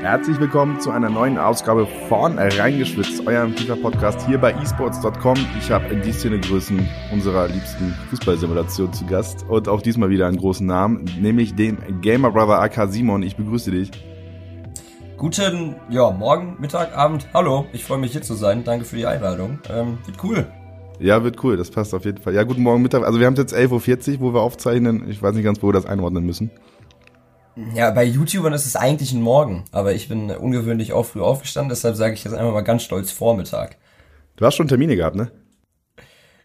Herzlich willkommen zu einer neuen Ausgabe von Reingeschwitzt, eurem FIFA-Podcast hier bei esports.com. Ich habe in die Szene Größen unserer liebsten Fußballsimulation zu Gast und auch diesmal wieder einen großen Namen, nämlich den Gamer Brother AK Simon. Ich begrüße dich. Guten, ja, Morgen, Mittag, Abend. Hallo, ich freue mich hier zu sein. Danke für die Einladung. Ähm, wird cool. Ja, wird cool, das passt auf jeden Fall. Ja, guten Morgen, Mittag. Also wir haben jetzt 11.40 Uhr, wo wir aufzeichnen. Ich weiß nicht ganz, wo wir das einordnen müssen. Ja, bei YouTubern ist es eigentlich ein Morgen, aber ich bin ungewöhnlich auch früh aufgestanden, deshalb sage ich jetzt einfach mal ganz stolz Vormittag. Du hast schon Termine gehabt, ne?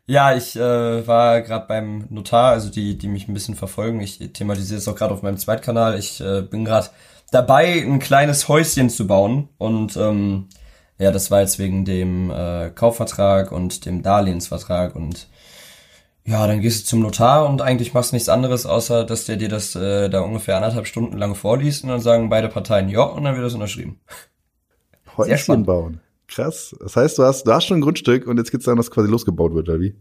Ja, ich äh, war gerade beim Notar, also die, die mich ein bisschen verfolgen. Ich thematisiere es auch gerade auf meinem Zweitkanal. Ich äh, bin gerade dabei, ein kleines Häuschen zu bauen und ähm, ja, das war jetzt wegen dem äh, Kaufvertrag und dem Darlehensvertrag und ja, dann gehst du zum Notar und eigentlich machst nichts anderes, außer dass der dir das äh, da ungefähr anderthalb Stunden lang vorliest und dann sagen beide Parteien ja und dann wird das unterschrieben. Häuschen bauen. Krass. Das heißt, du hast, du hast schon ein Grundstück und jetzt geht's darum, dass quasi losgebaut wird, oder wie?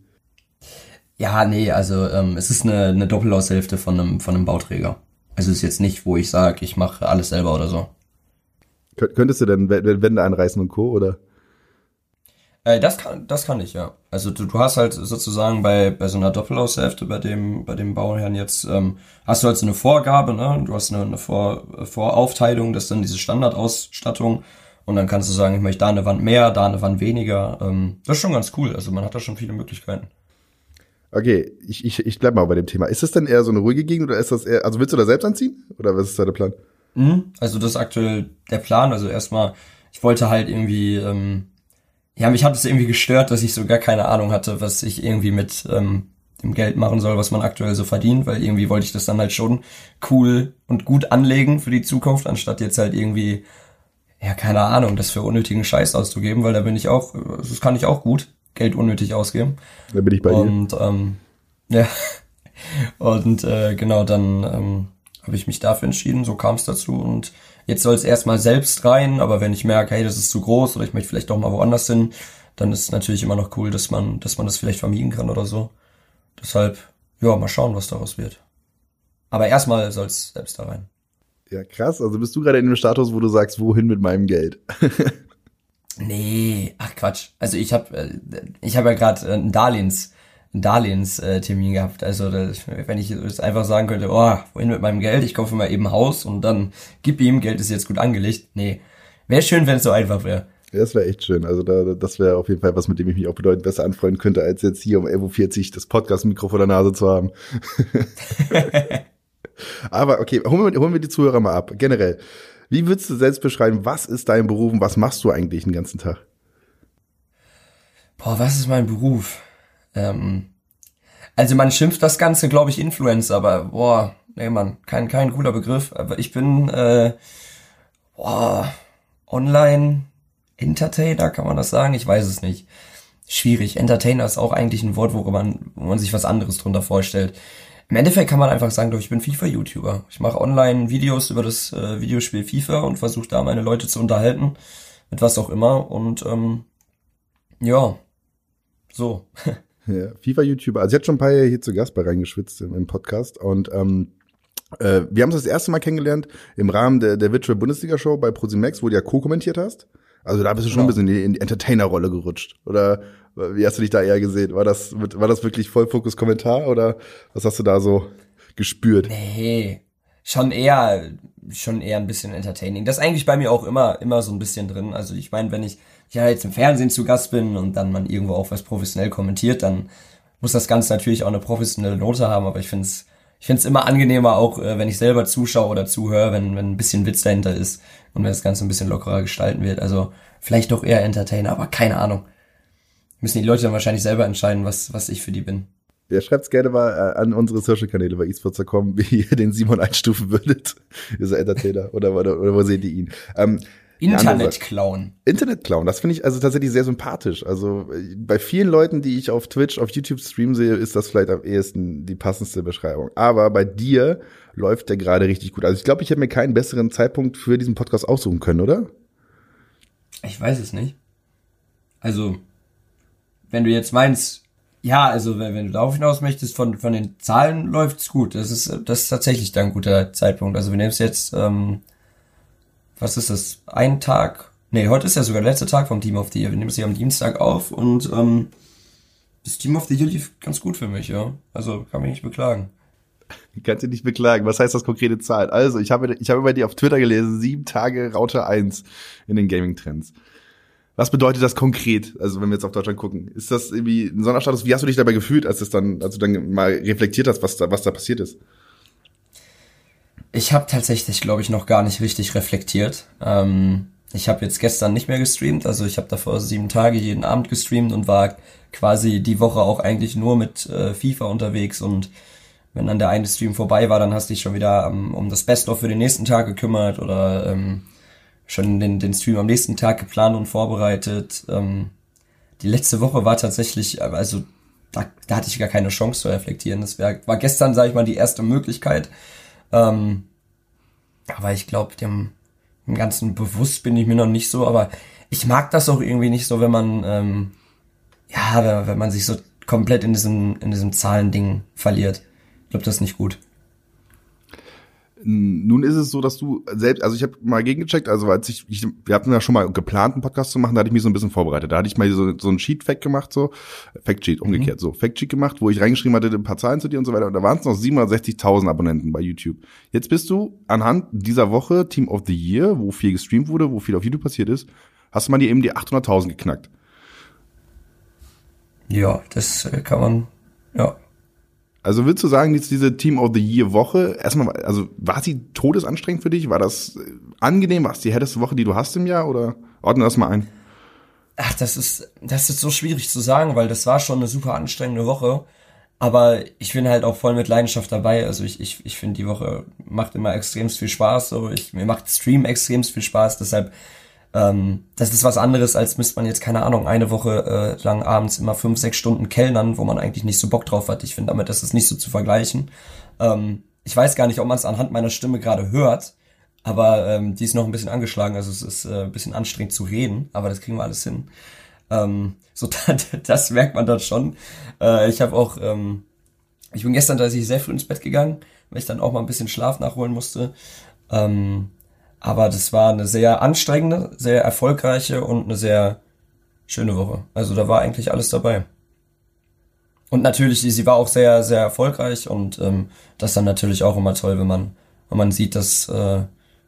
Ja, nee, also ähm, es ist eine, eine Doppelaushälfte von einem, von einem Bauträger. Also es ist jetzt nicht, wo ich sage, ich mache alles selber oder so. Könntest du denn Wände einreißen und Co., oder? Äh, das kann, das kann ich, ja. Also du, du hast halt sozusagen bei, bei so einer Doppelaushälfte, bei dem, bei dem Bauherrn jetzt, ähm, hast du halt so eine Vorgabe, ne? Du hast eine, eine Vor, Voraufteilung, das ist dann diese Standardausstattung. Und dann kannst du sagen, ich möchte da eine Wand mehr, da eine Wand weniger. Ähm, das ist schon ganz cool. Also man hat da schon viele Möglichkeiten. Okay, ich, ich, ich bleib mal bei dem Thema. Ist das denn eher so eine ruhige Gegend oder ist das eher, also willst du da selbst anziehen? Oder was ist da der Plan? Mhm, also das ist aktuell der Plan. Also erstmal, ich wollte halt irgendwie, ähm, ja, mich hat es irgendwie gestört, dass ich so gar keine Ahnung hatte, was ich irgendwie mit ähm, dem Geld machen soll, was man aktuell so verdient, weil irgendwie wollte ich das dann halt schon cool und gut anlegen für die Zukunft, anstatt jetzt halt irgendwie, ja, keine Ahnung, das für unnötigen Scheiß auszugeben, weil da bin ich auch, das kann ich auch gut, Geld unnötig ausgeben. Da bin ich bei und, dir. Und ähm, ja, und äh, genau, dann ähm, habe ich mich dafür entschieden, so kam es dazu und jetzt soll es erstmal selbst rein, aber wenn ich merke, hey, das ist zu groß oder ich möchte vielleicht doch mal woanders hin, dann ist es natürlich immer noch cool, dass man, dass man das vielleicht vermieten kann oder so. Deshalb, ja, mal schauen, was daraus wird. Aber erstmal soll es selbst da rein. Ja, krass. Also bist du gerade in dem Status, wo du sagst, wohin mit meinem Geld? nee, ach Quatsch. Also ich habe äh, ich habe ja gerade äh, ein Darlehens einen Darlehenstermin gehabt. Also das, wenn ich jetzt einfach sagen könnte, oh, wohin mit meinem Geld? Ich kaufe mal eben ein Haus und dann gib ihm, Geld ist jetzt gut angelegt. Nee, wäre schön, wenn es so einfach wäre. Ja, das wäre echt schön. Also da, das wäre auf jeden Fall was, mit dem ich mich auch bedeutend besser anfreunden könnte, als jetzt hier um 11.40 Uhr das Podcast-Mikro vor der Nase zu haben. Aber okay, holen wir, holen wir die Zuhörer mal ab. Generell, wie würdest du selbst beschreiben, was ist dein Beruf und was machst du eigentlich den ganzen Tag? Boah, was ist mein Beruf? Ähm, also man schimpft das Ganze, glaube ich, Influencer, aber boah, nee, man, kein, kein cooler Begriff. Aber ich bin äh, boah, online Entertainer, kann man das sagen? Ich weiß es nicht. Schwierig. Entertainer ist auch eigentlich ein Wort, wo man, wo man sich was anderes drunter vorstellt. Im Endeffekt kann man einfach sagen, doch, ich bin FIFA-YouTuber. Ich mache online Videos über das äh, Videospiel FIFA und versuche da meine Leute zu unterhalten. Mit was auch immer. Und ähm, ja, so. Ja, FIFA-YouTuber. Also, jetzt schon ein paar Jahre hier zu Gast bei reingeschwitzt im, im Podcast. Und ähm, äh, wir haben uns das erste Mal kennengelernt im Rahmen der, der Virtual Bundesliga Show bei ProSimax, wo du ja co-kommentiert hast. Also da bist du schon genau. ein bisschen in die, in die Entertainer-Rolle gerutscht. Oder wie hast du dich da eher gesehen? War das, war das wirklich Vollfokus-Kommentar oder was hast du da so gespürt? Nee, schon eher, schon eher ein bisschen entertaining. Das ist eigentlich bei mir auch immer, immer so ein bisschen drin. Also ich meine, wenn ich ja jetzt im Fernsehen zu Gast bin und dann man irgendwo auch was professionell kommentiert, dann muss das Ganze natürlich auch eine professionelle Note haben, aber ich finde es ich find's immer angenehmer, auch äh, wenn ich selber zuschaue oder zuhöre, wenn, wenn ein bisschen Witz dahinter ist und wenn das Ganze ein bisschen lockerer gestalten wird. Also vielleicht doch eher Entertainer, aber keine Ahnung. Müssen die Leute dann wahrscheinlich selber entscheiden, was, was ich für die bin. Ja, schreibt's gerne mal äh, an unsere Social-Kanäle bei eSports.com, wie ihr den Simon einstufen würdet. Dieser Entertainer. oder, oder, oder wo seht ihr ihn? Ähm, Internet-Clown. Internet-Clown, das finde ich also tatsächlich sehr sympathisch. Also bei vielen Leuten, die ich auf Twitch, auf YouTube streamen sehe, ist das vielleicht am ehesten die passendste Beschreibung. Aber bei dir läuft der gerade richtig gut. Also ich glaube, ich hätte mir keinen besseren Zeitpunkt für diesen Podcast aussuchen können, oder? Ich weiß es nicht. Also, wenn du jetzt meinst, ja, also wenn, wenn du darauf hinaus möchtest, von, von den Zahlen läuft's gut. Das ist, das ist tatsächlich dann ein guter Zeitpunkt. Also wir nehmen es jetzt ähm, was ist das? Ein Tag. Nee, heute ist ja sogar der letzte Tag vom Team of the Year. Wir nehmen es ja am Dienstag auf und ähm, das Team of the Year lief ganz gut für mich, ja. Also kann mich nicht beklagen. Kannst du nicht beklagen. Was heißt das konkrete Zahl? Also, ich habe, ich habe bei dir auf Twitter gelesen, sieben Tage Raute 1 in den Gaming-Trends. Was bedeutet das konkret? Also, wenn wir jetzt auf Deutschland gucken. Ist das irgendwie ein Sonderstatus? Wie hast du dich dabei gefühlt, als es dann, als du dann mal reflektiert hast, was da, was da passiert ist? Ich habe tatsächlich, glaube ich, noch gar nicht richtig reflektiert. Ähm, ich habe jetzt gestern nicht mehr gestreamt, also ich habe davor sieben Tage jeden Abend gestreamt und war quasi die Woche auch eigentlich nur mit äh, FIFA unterwegs und wenn dann der eine Stream vorbei war, dann hast du dich schon wieder um, um das Best-of für den nächsten Tag gekümmert oder ähm, schon den, den Stream am nächsten Tag geplant und vorbereitet. Ähm, die letzte Woche war tatsächlich, also da, da hatte ich gar keine Chance zu reflektieren. Das wär, war gestern, sage ich mal, die erste Möglichkeit. Ähm, aber ich glaube, dem, dem Ganzen bewusst bin ich mir noch nicht so. Aber ich mag das auch irgendwie nicht so, wenn man, ähm, ja, wenn, wenn man sich so komplett in diesem, in diesem Zahlending verliert glaube, das ist nicht gut. Nun ist es so, dass du selbst, also ich habe mal gegengecheckt, also als ich, ich, wir hatten ja schon mal geplant, einen Podcast zu machen, da hatte ich mich so ein bisschen vorbereitet. Da hatte ich mal so, so ein Sheet-Fact gemacht, so, Fact-Sheet, umgekehrt, mhm. so, Fact-Sheet gemacht, wo ich reingeschrieben hatte, ein paar Zahlen zu dir und so weiter. Und da waren es noch 760.000 Abonnenten bei YouTube. Jetzt bist du anhand dieser Woche Team of the Year, wo viel gestreamt wurde, wo viel auf YouTube passiert ist, hast du mal dir eben die 800.000 geknackt. Ja, das äh, kann man, ja, also willst du sagen, jetzt diese Team of the Year Woche, erstmal, also war sie todesanstrengend für dich? War das äh, angenehm? War es die härteste Woche, die du hast im Jahr? Oder ordne das mal ein? Ach, das ist, das ist so schwierig zu sagen, weil das war schon eine super anstrengende Woche. Aber ich bin halt auch voll mit Leidenschaft dabei. Also ich, ich, ich finde, die Woche macht immer extremst viel Spaß. So, ich, mir macht Stream extremst viel Spaß. Deshalb ähm, das ist was anderes, als müsste man jetzt, keine Ahnung, eine Woche äh, lang abends immer fünf, sechs Stunden kellnern, wo man eigentlich nicht so Bock drauf hat. Ich finde, damit ist es nicht so zu vergleichen. Ähm, ich weiß gar nicht, ob man es anhand meiner Stimme gerade hört, aber ähm, die ist noch ein bisschen angeschlagen, also es ist äh, ein bisschen anstrengend zu reden, aber das kriegen wir alles hin. Ähm, so, das merkt man dann schon. Äh, ich habe auch, ähm, ich bin gestern tatsächlich sehr früh ins Bett gegangen, weil ich dann auch mal ein bisschen Schlaf nachholen musste. Ähm, aber das war eine sehr anstrengende, sehr erfolgreiche und eine sehr schöne Woche. Also da war eigentlich alles dabei. Und natürlich, sie war auch sehr, sehr erfolgreich und ähm, das ist dann natürlich auch immer toll, wenn man, wenn man sieht, dass äh,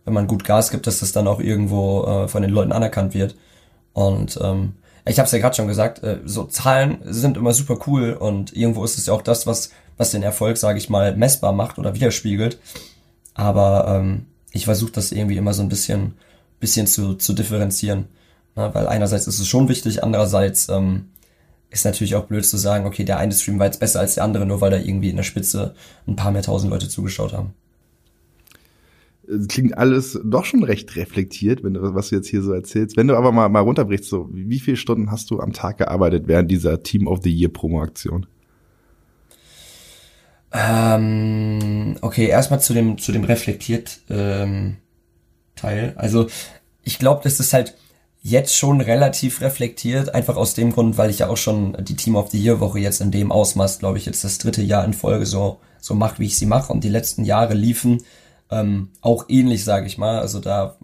wenn man gut Gas gibt, dass das dann auch irgendwo äh, von den Leuten anerkannt wird. Und ähm, ich habe es ja gerade schon gesagt, äh, so Zahlen sind immer super cool und irgendwo ist es ja auch das, was was den Erfolg, sage ich mal, messbar macht oder widerspiegelt. Aber ähm, ich versuche das irgendwie immer so ein bisschen, bisschen zu, zu differenzieren. Ne? Weil einerseits ist es schon wichtig, andererseits ähm, ist natürlich auch blöd zu sagen, okay, der eine Stream war jetzt besser als der andere, nur weil da irgendwie in der Spitze ein paar mehr tausend Leute zugeschaut haben. Klingt alles doch schon recht reflektiert, wenn du, was du jetzt hier so erzählst. Wenn du aber mal, mal runterbrichst, so, wie viele Stunden hast du am Tag gearbeitet während dieser Team of the Year Promo-Aktion? Ähm, okay, erstmal zu dem, zu dem reflektiert ähm, Teil. Also ich glaube, das ist halt jetzt schon relativ reflektiert, einfach aus dem Grund, weil ich ja auch schon die Team of the Year Woche jetzt in dem Ausmaß, glaube ich, jetzt das dritte Jahr in Folge so so macht, wie ich sie mache. Und die letzten Jahre liefen ähm, auch ähnlich, sage ich mal. Also da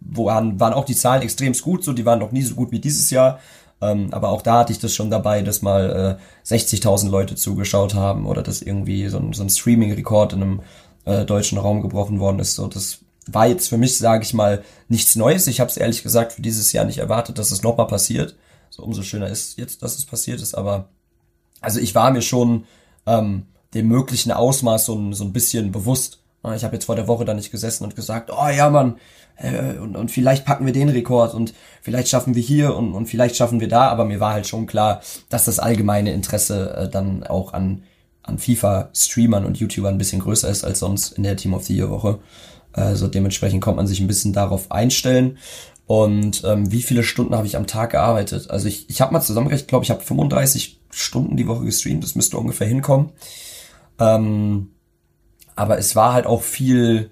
waren, waren auch die Zahlen extrem gut, so die waren noch nie so gut wie dieses Jahr. Ähm, aber auch da hatte ich das schon dabei, dass mal äh, 60.000 Leute zugeschaut haben oder dass irgendwie so ein, so ein Streaming-Rekord in einem äh, deutschen Raum gebrochen worden ist. So, das war jetzt für mich, sage ich mal, nichts Neues. Ich habe es ehrlich gesagt für dieses Jahr nicht erwartet, dass es nochmal passiert. So umso schöner ist jetzt, dass es passiert ist. Aber also ich war mir schon ähm, dem möglichen Ausmaß so so ein bisschen bewusst. Ich habe jetzt vor der Woche da nicht gesessen und gesagt, oh ja, Mann, äh, und, und vielleicht packen wir den Rekord und vielleicht schaffen wir hier und, und vielleicht schaffen wir da, aber mir war halt schon klar, dass das allgemeine Interesse äh, dann auch an, an FIFA-Streamern und YouTubern ein bisschen größer ist als sonst in der Team of the Year Woche. Also dementsprechend kommt man sich ein bisschen darauf einstellen. Und ähm, wie viele Stunden habe ich am Tag gearbeitet? Also ich, ich habe mal zusammengerechnet, glaube ich, habe 35 Stunden die Woche gestreamt, das müsste ungefähr hinkommen. Ähm, aber es war halt auch viel,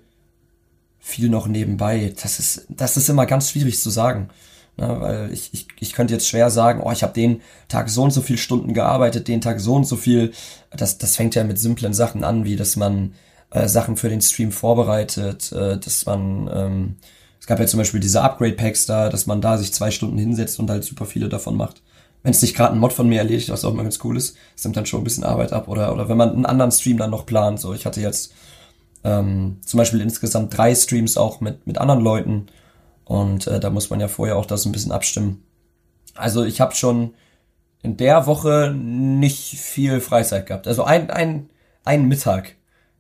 viel noch nebenbei. Das ist, das ist immer ganz schwierig zu sagen. Ne, weil ich, ich, ich könnte jetzt schwer sagen, oh, ich habe den Tag so und so viel Stunden gearbeitet, den Tag so und so viel. Das, das fängt ja mit simplen Sachen an, wie dass man äh, Sachen für den Stream vorbereitet, äh, dass man ähm, Es gab ja zum Beispiel diese Upgrade-Packs da, dass man da sich zwei Stunden hinsetzt und halt super viele davon macht. Wenn es nicht gerade ein Mod von mir erledigt, was auch immer ganz cool ist, das nimmt dann schon ein bisschen Arbeit ab. Oder, oder wenn man einen anderen Stream dann noch plant. So, ich hatte jetzt ähm, zum Beispiel insgesamt drei Streams auch mit, mit anderen Leuten. Und äh, da muss man ja vorher auch das ein bisschen abstimmen. Also ich habe schon in der Woche nicht viel Freizeit gehabt. Also ein, ein, ein Mittag.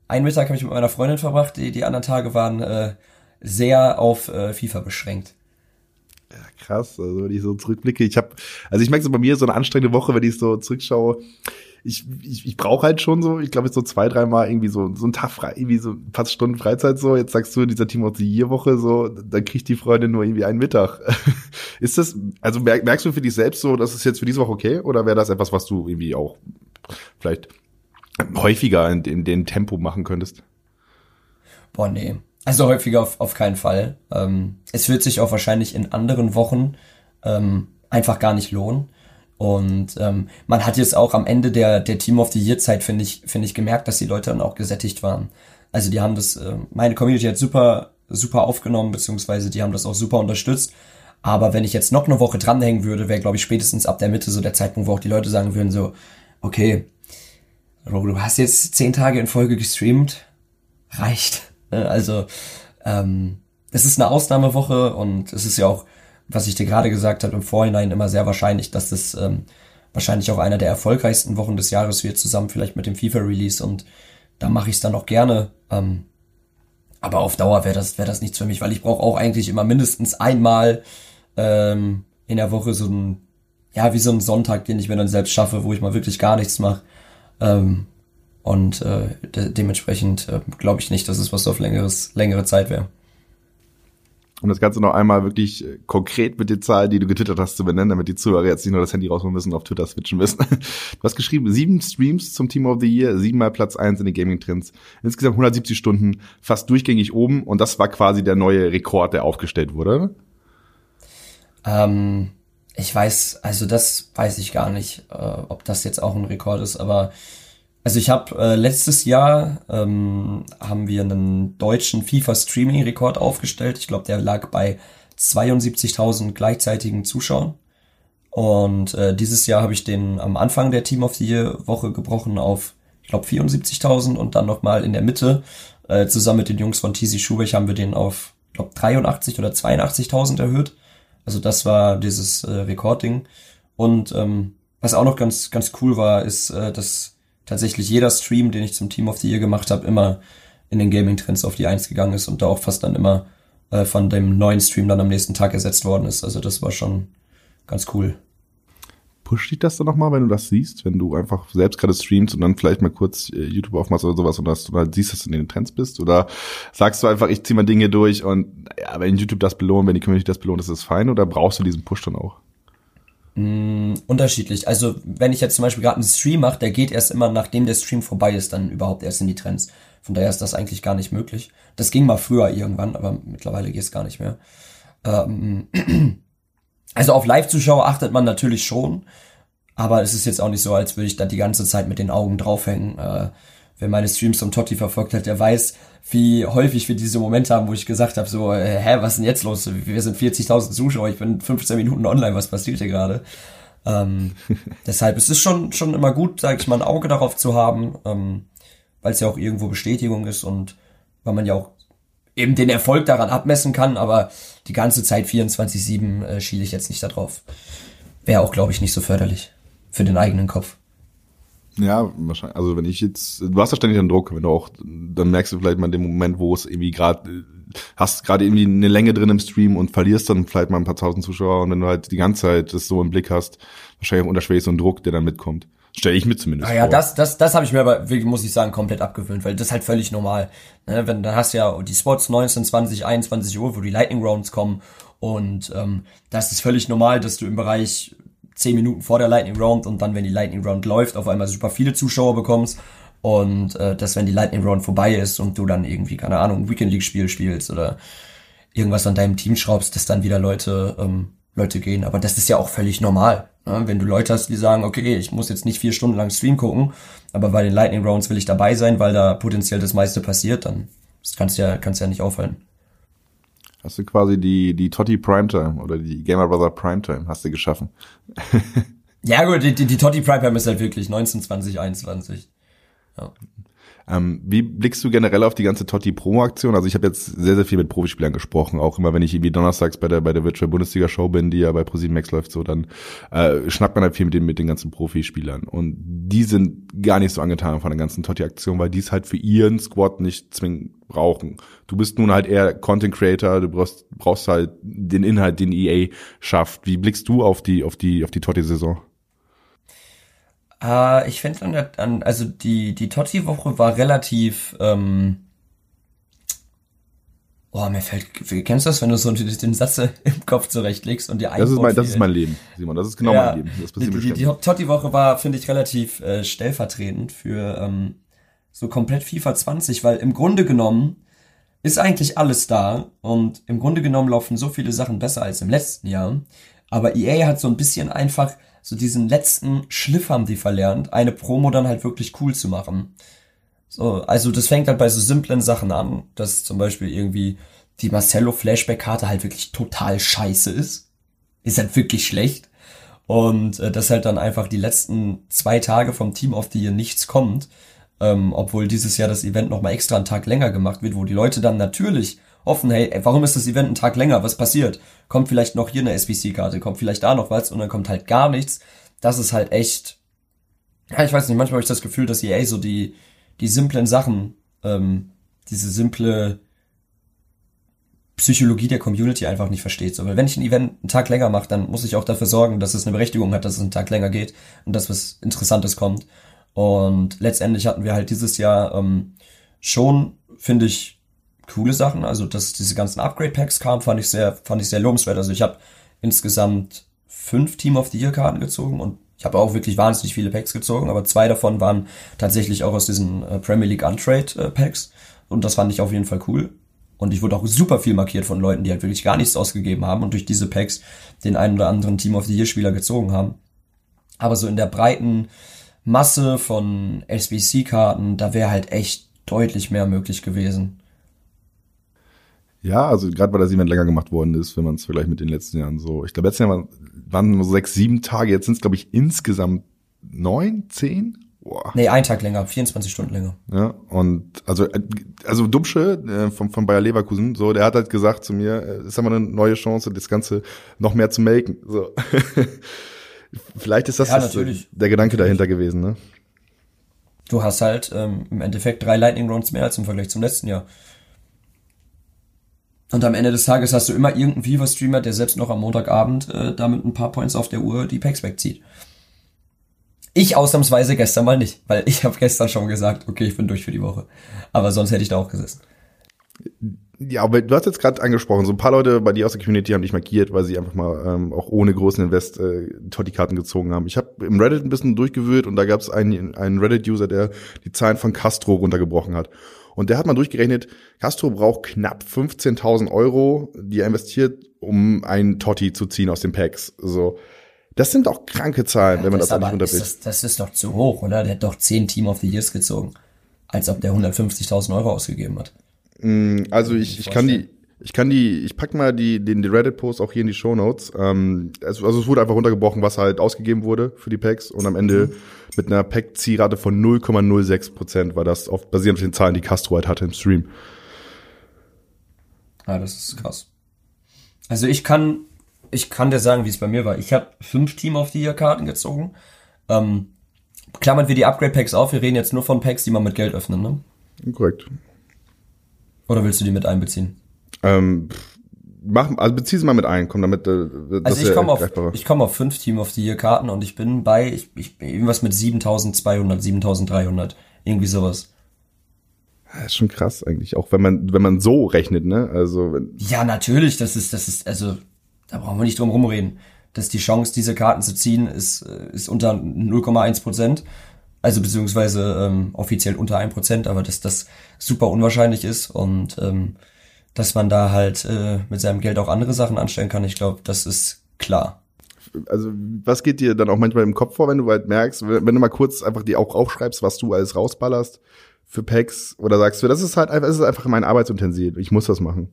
Ein Mittag habe ich mit meiner Freundin verbracht, die, die anderen Tage waren äh, sehr auf äh, FIFA beschränkt. Krass, also wenn ich so zurückblicke, ich habe, also ich merke so bei mir so eine anstrengende Woche, wenn ich so zurückschaue, ich, ich, ich brauche halt schon so, ich glaube, so zwei, dreimal irgendwie so, so ein Tag frei, irgendwie so ein paar Stunden Freizeit so. Jetzt sagst du in dieser Team of the Year Woche so, dann kriegt die Freundin nur irgendwie einen Mittag. ist das, also merk, merkst du für dich selbst so, das ist jetzt für diese Woche okay? Oder wäre das etwas, was du irgendwie auch vielleicht häufiger in, in dem Tempo machen könntest? Boah, nee. Also häufiger auf, auf keinen Fall. Ähm, es wird sich auch wahrscheinlich in anderen Wochen ähm, einfach gar nicht lohnen. Und ähm, man hat jetzt auch am Ende der, der Team of the Year Zeit, finde ich, finde ich, gemerkt, dass die Leute dann auch gesättigt waren. Also die haben das, äh, meine Community hat super, super aufgenommen, beziehungsweise die haben das auch super unterstützt. Aber wenn ich jetzt noch eine Woche dranhängen würde, wäre, glaube ich, spätestens ab der Mitte so der Zeitpunkt, wo auch die Leute sagen würden, so, okay, du hast jetzt zehn Tage in Folge gestreamt, reicht. Ne? Also, ähm, es ist eine Ausnahmewoche und es ist ja auch was ich dir gerade gesagt habe, im Vorhinein immer sehr wahrscheinlich, dass das ähm, wahrscheinlich auch einer der erfolgreichsten Wochen des Jahres wird, zusammen vielleicht mit dem FIFA-Release und da mache ich es dann auch gerne. Ähm, aber auf Dauer wäre das, wäre das nichts für mich, weil ich brauche auch eigentlich immer mindestens einmal ähm, in der Woche so ein, ja, wie so ein Sonntag, den ich mir dann selbst schaffe, wo ich mal wirklich gar nichts mache. Ähm, und äh, de dementsprechend äh, glaube ich nicht, dass es was auf längeres, längere Zeit wäre um das Ganze noch einmal wirklich äh, konkret mit den Zahlen, die du getwittert hast, zu benennen, damit die Zuhörer jetzt nicht nur das Handy rausholen müssen und auf Twitter switchen müssen. Du hast geschrieben, sieben Streams zum Team of the Year, siebenmal Platz eins in den Gaming-Trends, insgesamt 170 Stunden, fast durchgängig oben und das war quasi der neue Rekord, der aufgestellt wurde. Ähm, ich weiß, also das weiß ich gar nicht, äh, ob das jetzt auch ein Rekord ist, aber also ich habe äh, letztes Jahr ähm, haben wir einen deutschen FIFA Streaming Rekord aufgestellt. Ich glaube, der lag bei 72.000 gleichzeitigen Zuschauern. Und äh, dieses Jahr habe ich den am Anfang der Team of the Year Woche gebrochen auf, ich glaube, 74.000 und dann nochmal in der Mitte äh, zusammen mit den Jungs von TC Schubech haben wir den auf, ich glaube, 83 oder 82.000 erhöht. Also das war dieses äh, Rekording. Und ähm, was auch noch ganz ganz cool war, ist, äh, dass tatsächlich jeder Stream, den ich zum Team of the Year gemacht habe, immer in den Gaming-Trends auf die Eins gegangen ist und da auch fast dann immer äh, von dem neuen Stream dann am nächsten Tag ersetzt worden ist. Also das war schon ganz cool. Pusht dich das dann nochmal, wenn du das siehst, wenn du einfach selbst gerade streamst und dann vielleicht mal kurz äh, YouTube aufmachst oder sowas und du halt siehst, dass du in den Trends bist? Oder sagst du einfach, ich zieh mal Dinge durch und ja, wenn YouTube das belohnt, wenn die Community das belohnt, ist das fein oder brauchst du diesen Push dann auch? Mm, unterschiedlich. Also wenn ich jetzt zum Beispiel gerade einen Stream mache, der geht erst immer, nachdem der Stream vorbei ist, dann überhaupt erst in die Trends. Von daher ist das eigentlich gar nicht möglich. Das ging mal früher irgendwann, aber mittlerweile geht es gar nicht mehr. Ähm, also auf Live-Zuschauer achtet man natürlich schon, aber es ist jetzt auch nicht so, als würde ich da die ganze Zeit mit den Augen draufhängen. Äh, wer meine Streams zum Totti verfolgt hat, der weiß, wie häufig wir diese Momente haben, wo ich gesagt habe, so, äh, hä, was ist denn jetzt los? Wir sind 40.000 Zuschauer, ich bin 15 Minuten online, was passiert hier gerade? Ähm, deshalb es ist es schon, schon immer gut, sage ich mal, ein Auge darauf zu haben, ähm, weil es ja auch irgendwo Bestätigung ist und weil man ja auch eben den Erfolg daran abmessen kann, aber die ganze Zeit 24-7 äh, schiele ich jetzt nicht darauf. Wäre auch, glaube ich, nicht so förderlich für den eigenen Kopf. Ja, wahrscheinlich. Also wenn ich jetzt, du hast ja ständig einen Druck, wenn du auch, dann merkst du vielleicht mal den Moment, wo es irgendwie gerade, hast gerade irgendwie eine Länge drin im Stream und verlierst dann vielleicht mal ein paar tausend Zuschauer und wenn du halt die ganze Zeit das so im Blick hast, wahrscheinlich auch unterschwellig so ein Druck, der dann mitkommt. Stelle ich mit zumindest. Ah ja, vor. das, das, das habe ich mir aber, muss ich sagen, komplett abgewöhnt, weil das ist halt völlig normal. Ne? Wenn, dann hast du ja die Spots 19, 20, 21 Uhr, wo die Lightning Rounds kommen und ähm, das ist völlig normal, dass du im Bereich zehn Minuten vor der Lightning Round und dann, wenn die Lightning Round läuft, auf einmal super viele Zuschauer bekommst. Und äh, dass, wenn die Lightning Round vorbei ist und du dann irgendwie, keine Ahnung, Weekend League-Spiel spielst oder irgendwas an deinem Team schraubst, dass dann wieder Leute, ähm, Leute gehen. Aber das ist ja auch völlig normal. Ne? Wenn du Leute hast, die sagen, okay, ich muss jetzt nicht vier Stunden lang Stream gucken, aber bei den Lightning Rounds will ich dabei sein, weil da potenziell das meiste passiert, dann das kannst du ja, kannst ja nicht aufhalten. Hast du quasi die, die Totti Primetime oder die Gamer Brother Primetime hast du geschaffen. ja gut, die, die, die Totti Primetime ist halt wirklich 19, 20, 21. Ja. Ähm, wie blickst du generell auf die ganze Totti-Promo-Aktion? Also ich habe jetzt sehr, sehr viel mit Profispielern gesprochen, auch immer wenn ich irgendwie donnerstags bei der bei der Virtual Bundesliga Show bin, die ja bei ProSieben Max läuft, so dann äh, schnackt man halt viel mit den mit den ganzen Profispielern und die sind gar nicht so angetan von der ganzen Totti-Aktion, weil die es halt für ihren Squad nicht zwingend brauchen. Du bist nun halt eher Content Creator, du brauchst brauchst halt den Inhalt, den EA schafft. Wie blickst du auf die auf die auf die Totti-Saison? Äh, ich finde an, an, also die, die Totti-Woche war relativ, ähm, Boah, mir fällt, kennst du das, wenn du so den Satz im Kopf zurechtlegst und dir das ist mein, Das ist mein Leben, Simon, das ist genau ja, mein Leben. Das die, die, die Totti-Woche war, finde ich, relativ äh, stellvertretend für ähm, so komplett FIFA 20, weil im Grunde genommen ist eigentlich alles da und im Grunde genommen laufen so viele Sachen besser als im letzten Jahr. Aber EA hat so ein bisschen einfach so diesen letzten Schliff haben die verlernt, eine Promo dann halt wirklich cool zu machen. So, also das fängt halt bei so simplen Sachen an, dass zum Beispiel irgendwie die Marcello Flashback-Karte halt wirklich total scheiße ist. Ist halt wirklich schlecht. Und äh, dass halt dann einfach die letzten zwei Tage vom Team of the Year nichts kommt, ähm, obwohl dieses Jahr das Event nochmal extra einen Tag länger gemacht wird, wo die Leute dann natürlich offen, hey, warum ist das Event einen Tag länger? Was passiert? Kommt vielleicht noch hier eine SBC-Karte, kommt vielleicht da noch was und dann kommt halt gar nichts. Das ist halt echt, ja, ich weiß nicht, manchmal habe ich das Gefühl, dass EA so die, die simplen Sachen, ähm, diese simple Psychologie der Community einfach nicht versteht. So, weil wenn ich ein Event einen Tag länger mache, dann muss ich auch dafür sorgen, dass es eine Berechtigung hat, dass es einen Tag länger geht und dass was Interessantes kommt. Und letztendlich hatten wir halt dieses Jahr ähm, schon, finde ich, coole Sachen. Also, dass diese ganzen Upgrade-Packs kamen, fand ich sehr, fand ich sehr lobenswert. Also ich habe insgesamt fünf Team of the Year-Karten gezogen und ich habe auch wirklich wahnsinnig viele Packs gezogen, aber zwei davon waren tatsächlich auch aus diesen äh, Premier League Untrade äh, Packs. Und das fand ich auf jeden Fall cool. Und ich wurde auch super viel markiert von Leuten, die halt wirklich gar nichts ausgegeben haben und durch diese Packs den einen oder anderen Team of the Year Spieler gezogen haben. Aber so in der breiten Masse von SBC-Karten, da wäre halt echt deutlich mehr möglich gewesen. Ja, also gerade weil das Event länger gemacht worden ist, wenn man es vergleicht mit den letzten Jahren so. Ich glaube, letztes Jahr waren, nur sechs, sieben Tage, jetzt sind es, glaube ich, insgesamt neun, zehn? Boah. Nee, ein Tag länger, 24 Stunden länger. Ja, und also, also Dubsche äh, von, von Bayer Leverkusen, so, der hat halt gesagt zu mir, es ist aber eine neue Chance, das Ganze noch mehr zu melken. So. Vielleicht ist das, ja, das der Gedanke dahinter gewesen, ne? Du hast halt ähm, im Endeffekt drei Lightning Rounds mehr als im Vergleich zum letzten Jahr. Und am Ende des Tages hast du immer irgendeinen Viva-Streamer, der selbst noch am Montagabend äh, damit ein paar Points auf der Uhr die Packs wegzieht. Ich ausnahmsweise gestern mal nicht, weil ich habe gestern schon gesagt, okay, ich bin durch für die Woche. Aber sonst hätte ich da auch gesessen. Ja, aber du hast jetzt gerade angesprochen, so ein paar Leute bei dir aus der Community haben dich markiert, weil sie einfach mal ähm, auch ohne großen Invest äh, Totti-Karten gezogen haben. Ich habe im Reddit ein bisschen durchgewühlt und da gab es einen, einen Reddit-User, der die Zahlen von Castro runtergebrochen hat. Und der hat mal durchgerechnet, Castro braucht knapp 15.000 Euro, die er investiert, um einen Totti zu ziehen aus den Packs. So. Das sind doch kranke Zahlen, ja, wenn man das, das nicht unterbricht. Das, das, ist doch zu hoch, oder? Der hat doch 10 Team of the Years gezogen. Als ob der 150.000 Euro ausgegeben hat. Mm, also ich, ich kann die, ich kann die, ich pack mal die, den, Reddit-Post auch hier in die Show Notes. Ähm, also, also es wurde einfach runtergebrochen, was halt ausgegeben wurde für die Packs und am Ende mit einer Pack-Zielrate von 0,06 Prozent war das oft basierend auf den Zahlen, die Castro halt hatte im Stream. Ah, das ist krass. Also ich kann, ich kann dir sagen, wie es bei mir war. Ich habe fünf Team auf die hier Karten gezogen. Ähm, klammern wir die Upgrade-Packs auf. Wir reden jetzt nur von Packs, die man mit Geld öffnen, ne? Korrekt. Oder willst du die mit einbeziehen? Ähm, mach, also bezieh sie mal mit ein, komm damit. Äh, also ich komme auf, ich komme auf fünf Team of the Year Karten und ich bin bei, ich, ich irgendwas mit 7200, 7300, irgendwie sowas. Das ist schon krass eigentlich, auch wenn man, wenn man so rechnet, ne? Also wenn ja, natürlich, das ist, das ist, also da brauchen wir nicht drum rumreden. Dass die Chance, diese Karten zu ziehen, ist, äh, ist unter 0,1 Prozent. Also beziehungsweise ähm, offiziell unter 1 Prozent, aber dass das super unwahrscheinlich ist und ähm, dass man da halt äh, mit seinem Geld auch andere Sachen anstellen kann. Ich glaube, das ist klar. Also, was geht dir dann auch manchmal im Kopf vor, wenn du halt merkst, wenn, wenn du mal kurz einfach die auch aufschreibst, was du alles rausballerst für Packs oder sagst du, das ist halt einfach, das ist einfach mein Arbeitsutensil, ich muss das machen.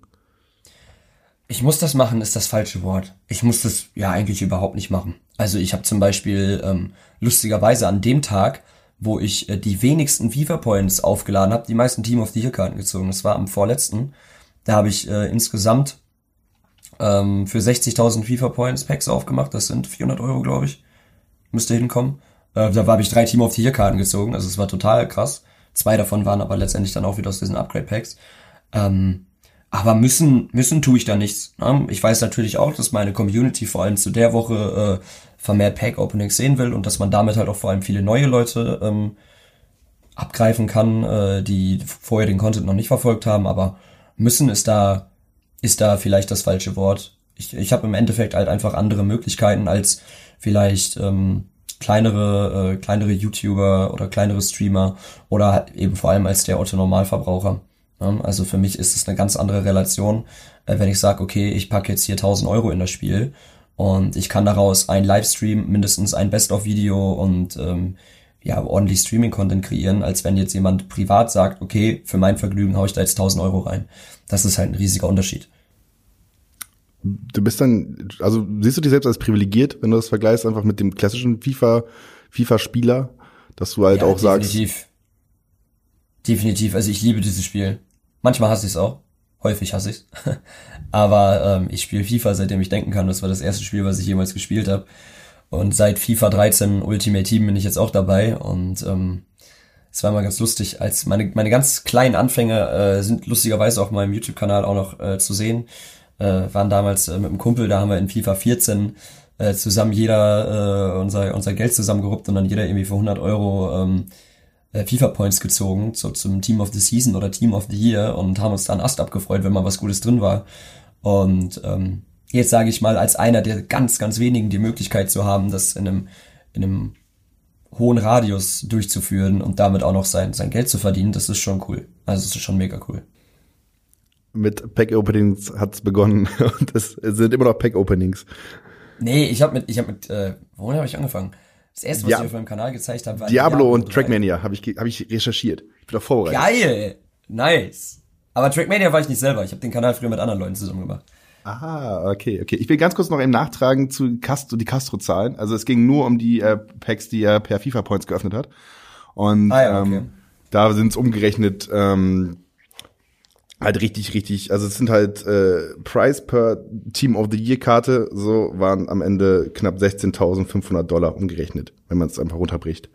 ich muss das machen, ist das falsche Wort. Ich muss das ja eigentlich überhaupt nicht machen. Also ich habe zum Beispiel ähm, lustigerweise an dem Tag, wo ich äh, die wenigsten FIFA Points aufgeladen habe, die meisten Team of the Year Karten gezogen. Das war am vorletzten. Da habe ich äh, insgesamt ähm, für 60.000 FIFA Points Packs aufgemacht. Das sind 400 Euro, glaube ich. Müsste hinkommen. Äh, da habe ich drei Team the Year Karten gezogen. Also es war total krass. Zwei davon waren aber letztendlich dann auch wieder aus diesen Upgrade Packs. Ähm, aber müssen, müssen tue ich da nichts. Ne? Ich weiß natürlich auch, dass meine Community vor allem zu der Woche äh, vermehrt Pack-Openings sehen will und dass man damit halt auch vor allem viele neue Leute ähm, abgreifen kann, äh, die vorher den Content noch nicht verfolgt haben. Aber müssen ist da, ist da vielleicht das falsche Wort. Ich, ich habe im Endeffekt halt einfach andere Möglichkeiten als vielleicht ähm, kleinere, äh, kleinere YouTuber oder kleinere Streamer oder halt eben vor allem als der Otto Normalverbraucher. Also für mich ist es eine ganz andere Relation, äh, wenn ich sage, okay, ich packe jetzt hier 1000 Euro in das Spiel und ich kann daraus ein Livestream, mindestens ein Best-of-Video und ähm, ja, ordentlich Streaming-Content kreieren, als wenn jetzt jemand privat sagt, okay, für mein Vergnügen haue ich da jetzt 1000 Euro rein. Das ist halt ein riesiger Unterschied. Du bist dann, also siehst du dich selbst als privilegiert, wenn du das vergleichst einfach mit dem klassischen FIFA, FIFA-Spieler, dass du halt ja, auch definitiv. sagst. Definitiv, also ich liebe dieses Spiel. Manchmal hasse ich es auch. Häufig hasse ich Aber ähm, ich spiele FIFA, seitdem ich denken kann. Das war das erste Spiel, was ich jemals gespielt habe. Und seit FIFA 13 Ultimate Team bin ich jetzt auch dabei. Und ähm, es war immer ganz lustig, als meine, meine ganz kleinen Anfänge äh, sind lustigerweise auf meinem YouTube-Kanal auch noch äh, zu sehen. Äh, waren damals äh, mit einem Kumpel, da haben wir in FIFA 14 äh, zusammen jeder äh, unser, unser Geld zusammengeruppt und dann jeder irgendwie für 100 Euro ähm, äh, FIFA-Points gezogen, so zum Team of the Season oder Team of the Year und haben uns dann Ast abgefreut, wenn mal was Gutes drin war. Und ähm, jetzt sage ich mal, als einer der ganz, ganz wenigen die Möglichkeit zu haben, das in einem, in einem hohen Radius durchzuführen und damit auch noch sein, sein Geld zu verdienen, das ist schon cool. Also es ist schon mega cool. Mit Pack-Openings hat's begonnen und es sind immer noch Pack-Openings. Nee, ich habe mit, ich habe mit, äh, wohin habe ich angefangen? Das erste, was ja. ich auf meinem Kanal gezeigt habe, war Diablo, Diablo und Trackmania habe ich, hab ich recherchiert. Ich bin doch vorbereitet. Geil! Nice. Aber Trackmania war ich nicht selber. Ich habe den Kanal früher mit anderen Leuten zusammen gemacht. Aha, okay, okay. Ich will ganz kurz noch eben nachtragen zu Castro, die Castro-Zahlen. Also es ging nur um die äh, Packs, die er per FIFA Points geöffnet hat. Und ah, ja, okay. ähm, da sind es umgerechnet ähm, halt richtig, richtig, also es sind halt äh, Price per Team of the Year Karte, so waren am Ende knapp 16.500 Dollar umgerechnet, wenn man es einfach runterbricht.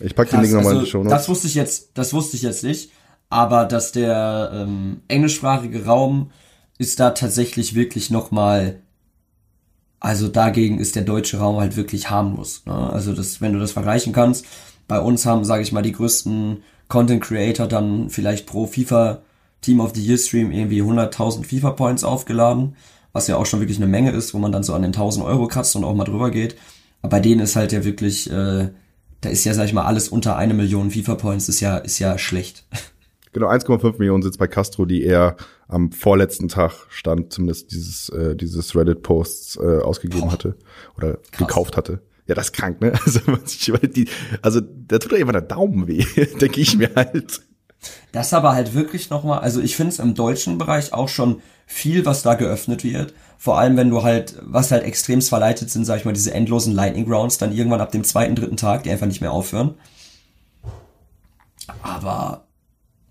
Ich pack Krass, den Link nochmal also, in die Show. Das wusste ich jetzt, das wusste ich jetzt nicht, aber dass der ähm, englischsprachige Raum ist da tatsächlich wirklich nochmal, also dagegen ist der deutsche Raum halt wirklich harmlos. Ne? Also das, wenn du das vergleichen kannst, bei uns haben, sage ich mal, die größten Content Creator dann vielleicht pro FIFA Team of the Year Stream irgendwie 100.000 FIFA Points aufgeladen, was ja auch schon wirklich eine Menge ist, wo man dann so an den 1000 Euro kratzt und auch mal drüber geht. Aber bei denen ist halt ja wirklich, äh, da ist ja, sag ich mal, alles unter eine Million FIFA Points ist ja, ist ja schlecht. Genau, 1,5 Millionen sitzt bei Castro, die er am vorletzten Tag stand, zumindest dieses, äh, dieses Reddit-Posts äh, ausgegeben Boah. hatte oder Krass. gekauft hatte. Ja, das ist krank, ne? Also, die, also da tut ja immer der Daumen weh, denke ich mir halt. Das aber halt wirklich nochmal, also ich finde es im deutschen Bereich auch schon viel, was da geöffnet wird. Vor allem, wenn du halt, was halt extremst verleitet sind, sag ich mal, diese endlosen Lightning Rounds, dann irgendwann ab dem zweiten, dritten Tag, die einfach nicht mehr aufhören. Aber,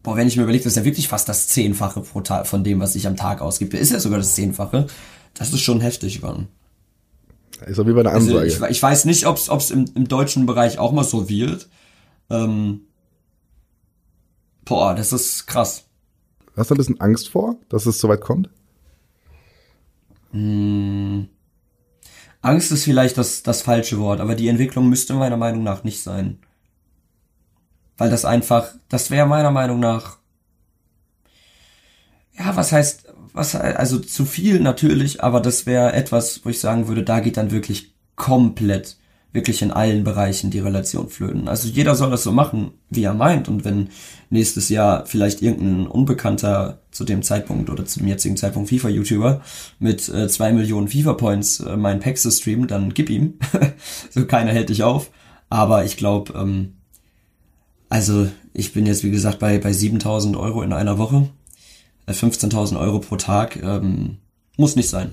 boah, wenn ich mir überlege, das ist ja wirklich fast das Zehnfache pro Tag von dem, was ich am Tag ausgebe. Ist ja sogar das Zehnfache. Das ist schon heftig, Mann. Ist auf jeden Fall eine Ansage. Also ich, ich, weiß nicht, ob es im, im deutschen Bereich auch mal so wird. Ähm, Boah, das ist krass. Hast du ein bisschen Angst vor, dass es so weit kommt? Hm. Angst ist vielleicht das, das falsche Wort, aber die Entwicklung müsste meiner Meinung nach nicht sein. Weil das einfach, das wäre meiner Meinung nach, ja, was heißt, was, also zu viel natürlich, aber das wäre etwas, wo ich sagen würde, da geht dann wirklich komplett wirklich in allen Bereichen die Relation flöten. Also jeder soll das so machen, wie er meint. Und wenn nächstes Jahr vielleicht irgendein Unbekannter zu dem Zeitpunkt oder zum jetzigen Zeitpunkt FIFA-YouTuber mit äh, zwei Millionen FIFA-Points äh, meinen Paxes streamt, dann gib ihm. so keiner hält dich auf. Aber ich glaube, ähm, also ich bin jetzt wie gesagt bei, bei 7000 Euro in einer Woche, äh, 15.000 Euro pro Tag. Ähm, Muss nicht sein.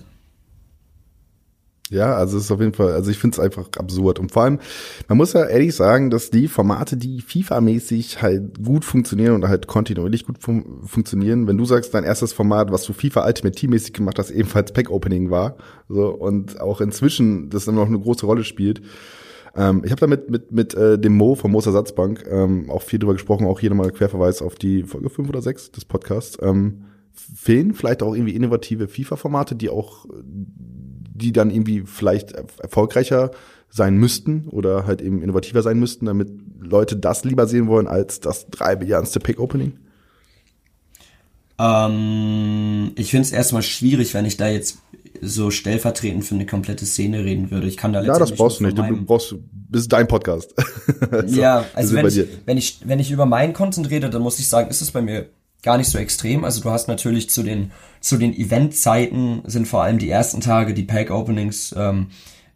Ja, also es ist auf jeden Fall, also ich finde es einfach absurd. Und vor allem, man muss ja ehrlich sagen, dass die Formate, die FIFA-mäßig halt gut funktionieren und halt kontinuierlich gut fun funktionieren, wenn du sagst, dein erstes Format, was du FIFA Ultimate Team-mäßig gemacht hast, ebenfalls Pack-Opening war, so und auch inzwischen das immer noch eine große Rolle spielt. Ähm, ich habe da mit, mit, äh, dem Mo vom Moos Ersatzbank ähm, auch viel drüber gesprochen, auch hier nochmal Querverweis auf die Folge 5 oder 6 des Podcasts. Ähm, fehlen vielleicht auch irgendwie innovative FIFA-Formate, die auch die dann irgendwie vielleicht erfolgreicher sein müssten oder halt eben innovativer sein müssten, damit Leute das lieber sehen wollen als das drei Milliardenste Pick-Opening? Ähm, ich finde es erstmal schwierig, wenn ich da jetzt so stellvertretend für eine komplette Szene reden würde. Ich kann da Ja, das brauchst du nicht. Du brauchst, das ist dein Podcast. so, ja, also wenn ich, wenn ich, wenn ich über meinen Content rede, dann muss ich sagen, ist es bei mir gar nicht so extrem. Also du hast natürlich zu den, zu den Eventzeiten sind vor allem die ersten Tage, die Pack-Openings, ähm,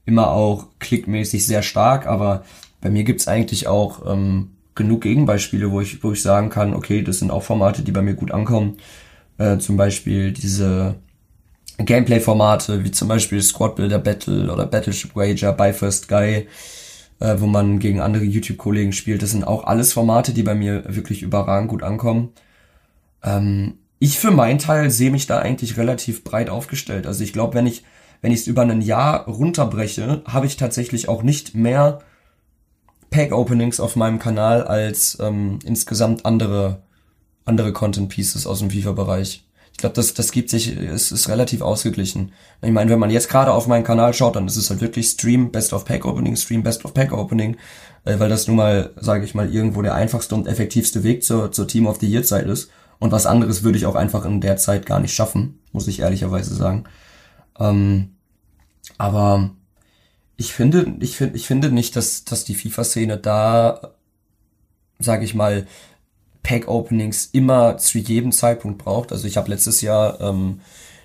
immer auch klickmäßig sehr stark, aber bei mir gibt's eigentlich auch ähm, genug Gegenbeispiele, wo ich, wo ich sagen kann, okay, das sind auch Formate, die bei mir gut ankommen. Äh, zum Beispiel diese Gameplay-Formate, wie zum Beispiel Squad Builder Battle oder Battleship Wager, By First Guy, äh, wo man gegen andere YouTube-Kollegen spielt. Das sind auch alles Formate, die bei mir wirklich überragend gut ankommen. Ähm, ich für meinen Teil sehe mich da eigentlich relativ breit aufgestellt. Also ich glaube, wenn ich wenn ich es über ein Jahr runterbreche, habe ich tatsächlich auch nicht mehr Pack-Openings auf meinem Kanal als ähm, insgesamt andere andere Content-Pieces aus dem FIFA-Bereich. Ich glaube, das, das gibt sich, es ist relativ ausgeglichen. Ich meine, wenn man jetzt gerade auf meinen Kanal schaut, dann ist es halt wirklich Stream Best of Pack Opening, Stream Best of Pack Opening, äh, weil das nun mal, sage ich mal, irgendwo der einfachste und effektivste Weg zur, zur Team of the Year Zeit ist. Und was anderes würde ich auch einfach in der Zeit gar nicht schaffen, muss ich ehrlicherweise sagen. Ähm, aber ich finde, ich finde, ich finde nicht, dass, dass die FIFA-Szene da, sage ich mal, Pack-Openings immer zu jedem Zeitpunkt braucht. Also ich habe letztes Jahr ähm,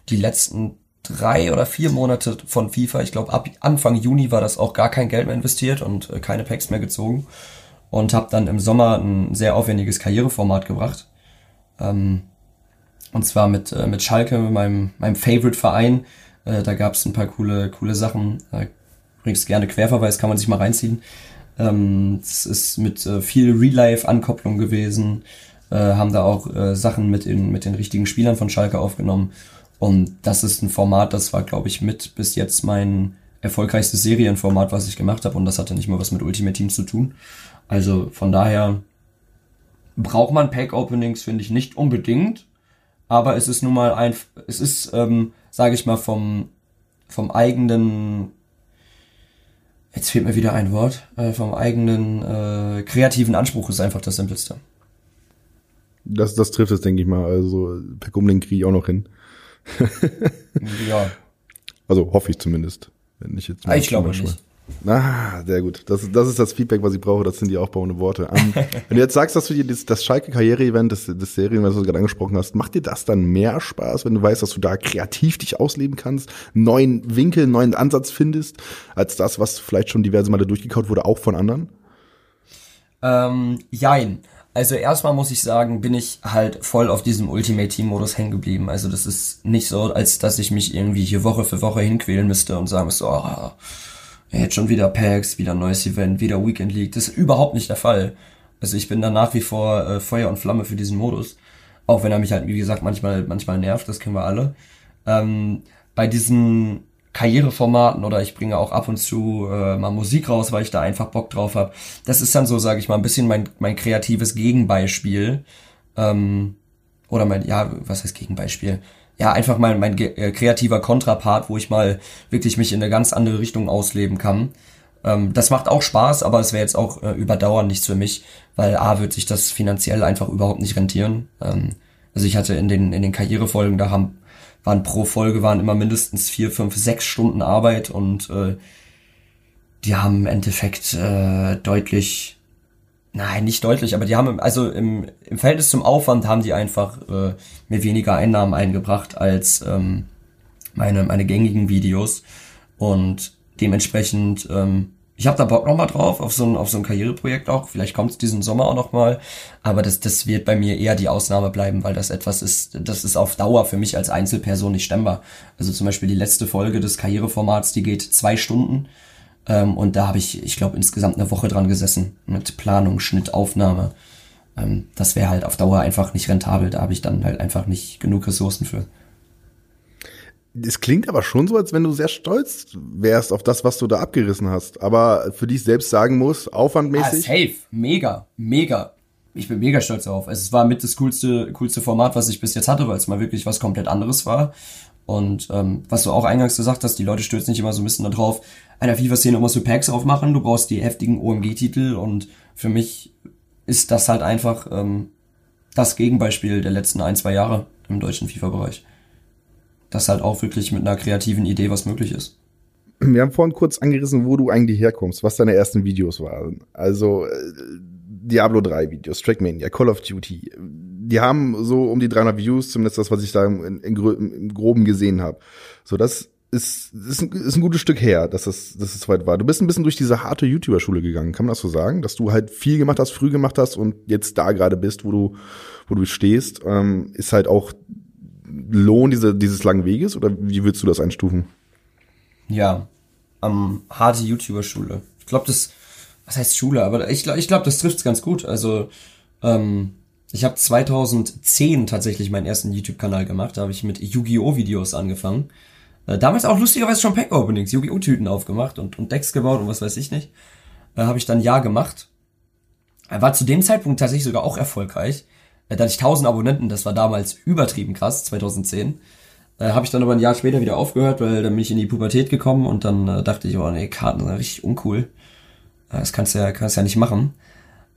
die letzten drei oder vier Monate von FIFA, ich glaube ab Anfang Juni war das auch gar kein Geld mehr investiert und äh, keine Packs mehr gezogen und habe dann im Sommer ein sehr aufwendiges Karriereformat gebracht ähm, und zwar mit, äh, mit Schalke, meinem, meinem Favorite-Verein. Äh, da gab es ein paar coole, coole Sachen. Äh, übrigens gerne Querverweis, kann man sich mal reinziehen. Ähm, es ist mit äh, viel Real-Life-Ankopplung gewesen. Äh, haben da auch äh, Sachen mit, in, mit den richtigen Spielern von Schalke aufgenommen. Und das ist ein Format, das war, glaube ich, mit bis jetzt mein erfolgreichstes Serienformat, was ich gemacht habe. Und das hatte nicht mal was mit Ultimate Team zu tun. Also von daher braucht man Pack-Openings, finde ich, nicht unbedingt. Aber es ist nun mal ein, es ist, ähm, sage ich mal, vom, vom eigenen, jetzt fehlt mir wieder ein Wort, äh, vom eigenen äh, kreativen Anspruch ist einfach das Simpelste. Das, das trifft es, denke ich mal. Also Pack-Opening kriege ich auch noch hin. ja. Also hoffe ich zumindest. Wenn ich jetzt mal ich glaube nicht. Ah, sehr gut. Das, das ist das Feedback, was ich brauche. Das sind die aufbauenden Worte. Um, ähm, wenn du jetzt sagst, dass du dir das, das Schalke-Karriere-Event, das, das Serien, was du gerade angesprochen hast, macht dir das dann mehr Spaß, wenn du weißt, dass du da kreativ dich ausleben kannst, neuen Winkel, neuen Ansatz findest, als das, was vielleicht schon diverse Male durchgekaut wurde, auch von anderen? Ähm, jein. Also erstmal muss ich sagen, bin ich halt voll auf diesem Ultimate Team Modus hängen geblieben. Also das ist nicht so, als dass ich mich irgendwie hier Woche für Woche hinquälen müsste und sagen müsste, oh, jetzt schon wieder Packs, wieder neues Event, wieder Weekend League. Das ist überhaupt nicht der Fall. Also ich bin da nach wie vor äh, Feuer und Flamme für diesen Modus. Auch wenn er mich halt, wie gesagt, manchmal, manchmal nervt, das kennen wir alle. Ähm, bei diesen Karriereformaten oder ich bringe auch ab und zu äh, mal Musik raus, weil ich da einfach Bock drauf habe. Das ist dann so, sage ich mal, ein bisschen mein, mein kreatives Gegenbeispiel. Ähm, oder mein, ja, was heißt Gegenbeispiel? Ja, einfach mal mein äh, kreativer Kontrapart, wo ich mal wirklich mich in eine ganz andere Richtung ausleben kann. Ähm, das macht auch Spaß, aber es wäre jetzt auch äh, überdauernd nichts für mich, weil A wird sich das finanziell einfach überhaupt nicht rentieren. Ähm, also ich hatte in den, in den Karrierefolgen, da haben, waren pro Folge waren immer mindestens vier, fünf, sechs Stunden Arbeit und äh, die haben im Endeffekt äh, deutlich Nein, nicht deutlich, aber die haben, also im, im Verhältnis zum Aufwand haben die einfach äh, mir weniger Einnahmen eingebracht als ähm, meine, meine gängigen Videos. Und dementsprechend ähm, ich habe da Bock noch mal drauf, auf so ein, auf so ein Karriereprojekt auch. Vielleicht kommt es diesen Sommer auch noch mal. Aber das, das wird bei mir eher die Ausnahme bleiben, weil das etwas ist, das ist auf Dauer für mich als Einzelperson nicht stemmbar. Also zum Beispiel die letzte Folge des Karriereformats, die geht zwei Stunden. Ähm, und da habe ich, ich glaube, insgesamt eine Woche dran gesessen. Mit Planung, Schnitt, Aufnahme. Ähm, das wäre halt auf Dauer einfach nicht rentabel. Da habe ich dann halt einfach nicht genug Ressourcen für. Es klingt aber schon so, als wenn du sehr stolz wärst auf das, was du da abgerissen hast. Aber für dich selbst sagen musst, aufwandmäßig. Ah, safe. Mega. Mega. Ich bin mega stolz darauf. Es war mit das coolste, coolste Format, was ich bis jetzt hatte, weil es mal wirklich was komplett anderes war. Und ähm, was du auch eingangs gesagt hast, die Leute stürzen nicht immer so ein bisschen darauf, einer FIFA-Szene musst du Packs aufmachen, du brauchst die heftigen OMG-Titel und für mich ist das halt einfach ähm, das Gegenbeispiel der letzten ein, zwei Jahre im deutschen FIFA-Bereich dass halt auch wirklich mit einer kreativen Idee was möglich ist. Wir haben vorhin kurz angerissen, wo du eigentlich herkommst, was deine ersten Videos waren. Also äh, Diablo 3 Videos, Trackmania, Call of Duty. Die haben so um die 300 Views, zumindest das, was ich da im, in, im Groben gesehen habe. So, das ist, ist, ein, ist ein gutes Stück her, dass es, dass es weit war. Du bist ein bisschen durch diese harte YouTuber-Schule gegangen, kann man das so sagen? Dass du halt viel gemacht hast, früh gemacht hast und jetzt da gerade bist, wo du, wo du stehst, ähm, ist halt auch Lohn diese, dieses langen Weges oder wie würdest du das einstufen? Ja, am harte YouTuber-Schule. Ich glaube, das, was heißt Schule, aber ich glaube, ich glaub, das trifft's ganz gut. Also, ähm, ich habe 2010 tatsächlich meinen ersten YouTube-Kanal gemacht. Da habe ich mit Yu-Gi-Oh! Videos angefangen. Äh, damals auch lustigerweise schon Pack-Openings, Yu-Gi-Oh! Tüten aufgemacht und, und Decks gebaut und was weiß ich nicht. Äh, habe ich dann ja gemacht. War zu dem Zeitpunkt tatsächlich sogar auch erfolgreich. Äh, da hatte ich 1000 Abonnenten, das war damals übertrieben krass, 2010. Äh, habe ich dann aber ein Jahr später wieder aufgehört, weil dann bin ich in die Pubertät gekommen und dann äh, dachte ich, oh nee, Karten sind richtig uncool. Äh, das kannst du ja, kannst du ja nicht machen.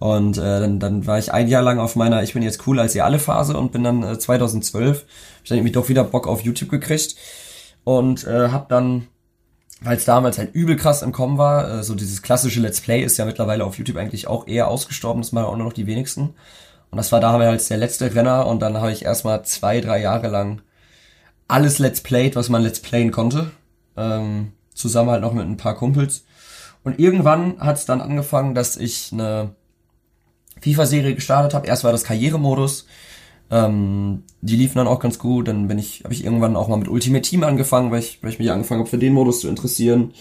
Und äh, dann, dann war ich ein Jahr lang auf meiner Ich bin jetzt cooler als ihr alle Phase und bin dann äh, 2012, hab ich dann irgendwie doch wieder Bock auf YouTube gekriegt und äh, hab dann, weil es damals halt übel krass im Kommen war, äh, so dieses klassische Let's Play ist ja mittlerweile auf YouTube eigentlich auch eher ausgestorben, das machen auch nur noch die wenigsten. Und das war damals der letzte Renner und dann habe ich erstmal zwei, drei Jahre lang alles Let's Played, was man Let's Playen konnte. Ähm, zusammen halt noch mit ein paar Kumpels. Und irgendwann hat es dann angefangen, dass ich eine FIFA-Serie gestartet habe. Erst war das Karrieremodus. Ähm, die liefen dann auch ganz gut. Dann bin ich, habe ich irgendwann auch mal mit Ultimate Team angefangen, weil ich, weil ich mich angefangen habe, für den Modus zu interessieren.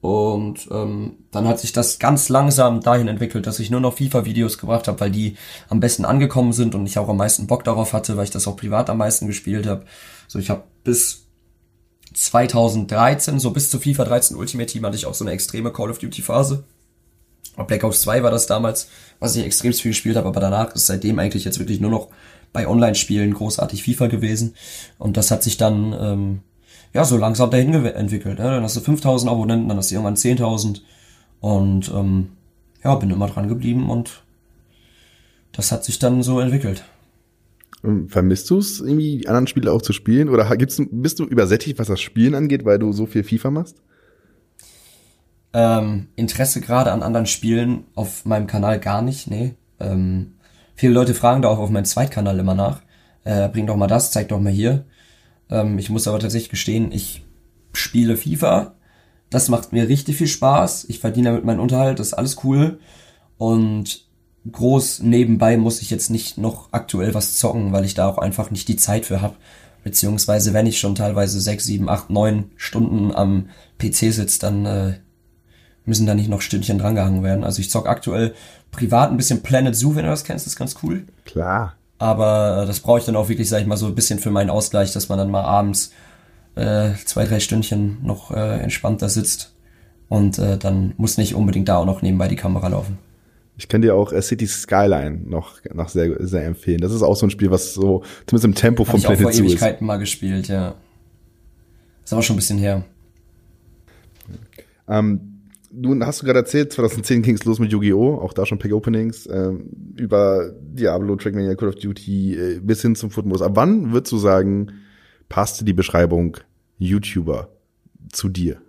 Und ähm, dann hat sich das ganz langsam dahin entwickelt, dass ich nur noch FIFA-Videos gebracht habe, weil die am besten angekommen sind und ich auch am meisten Bock darauf hatte, weil ich das auch privat am meisten gespielt habe. So, ich habe bis 2013, so bis zu FIFA 13 Ultimate Team hatte ich auch so eine extreme Call of Duty Phase. Black Ops 2 war das damals, was ich extrem viel gespielt habe, aber danach ist seitdem eigentlich jetzt wirklich nur noch bei Online-Spielen großartig FIFA gewesen. Und das hat sich dann ähm, ja, so langsam dahin entwickelt. Ne? Dann hast du 5000 Abonnenten, dann hast du irgendwann 10.000 und ähm, ja, bin immer dran geblieben und das hat sich dann so entwickelt. Vermisst du es irgendwie, die anderen Spiele auch zu spielen? Oder gibt's, bist du übersättigt, was das Spielen angeht, weil du so viel FIFA machst? Ähm, Interesse gerade an anderen Spielen auf meinem Kanal gar nicht, nee. Ähm, viele Leute fragen da auch auf meinem Zweitkanal immer nach. Äh, bring doch mal das, zeig doch mal hier. Ähm, ich muss aber tatsächlich gestehen, ich spiele FIFA. Das macht mir richtig viel Spaß. Ich verdiene damit meinen Unterhalt, das ist alles cool. Und groß nebenbei muss ich jetzt nicht noch aktuell was zocken, weil ich da auch einfach nicht die Zeit für habe. Beziehungsweise wenn ich schon teilweise sechs, sieben, acht, neun Stunden am PC sitze, dann äh, müssen da nicht noch Stündchen drangehangen werden. Also ich zock aktuell privat ein bisschen Planet Zoo, wenn du das kennst, das ist ganz cool. Klar. Aber äh, das brauche ich dann auch wirklich, sag ich mal, so ein bisschen für meinen Ausgleich, dass man dann mal abends äh, zwei, drei Stündchen noch äh, entspannter sitzt. Und äh, dann muss nicht unbedingt da auch noch nebenbei die Kamera laufen. Ich kann dir auch äh, City Skyline noch, noch sehr, sehr empfehlen. Das ist auch so ein Spiel, was so, zumindest im Tempo vom Planet Zoo ist. Ich vor Ewigkeiten mal gespielt, ja. Ist aber schon ein bisschen her. Ähm, du hast du gerade erzählt, 2010 ging es los mit Yu-Gi-Oh!, auch da schon Pack-Openings, ähm, über Diablo, Trackmania, Call of Duty, äh, bis hin zum Footmodus. Ab wann würdest du sagen, passte die Beschreibung YouTuber zu dir?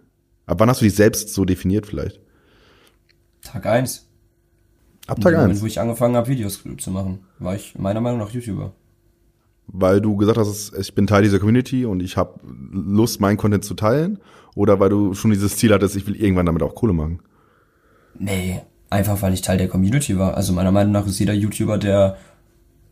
Ab wann hast du dich selbst so definiert vielleicht? Tag eins. Ab Tag eins. Wo ich angefangen habe, Videos zu machen, war ich meiner Meinung nach YouTuber. Weil du gesagt hast, ich bin Teil dieser Community und ich habe Lust, meinen Content zu teilen? Oder weil du schon dieses Ziel hattest, ich will irgendwann damit auch Kohle machen? Nee, einfach weil ich Teil der Community war. Also meiner Meinung nach ist jeder YouTuber, der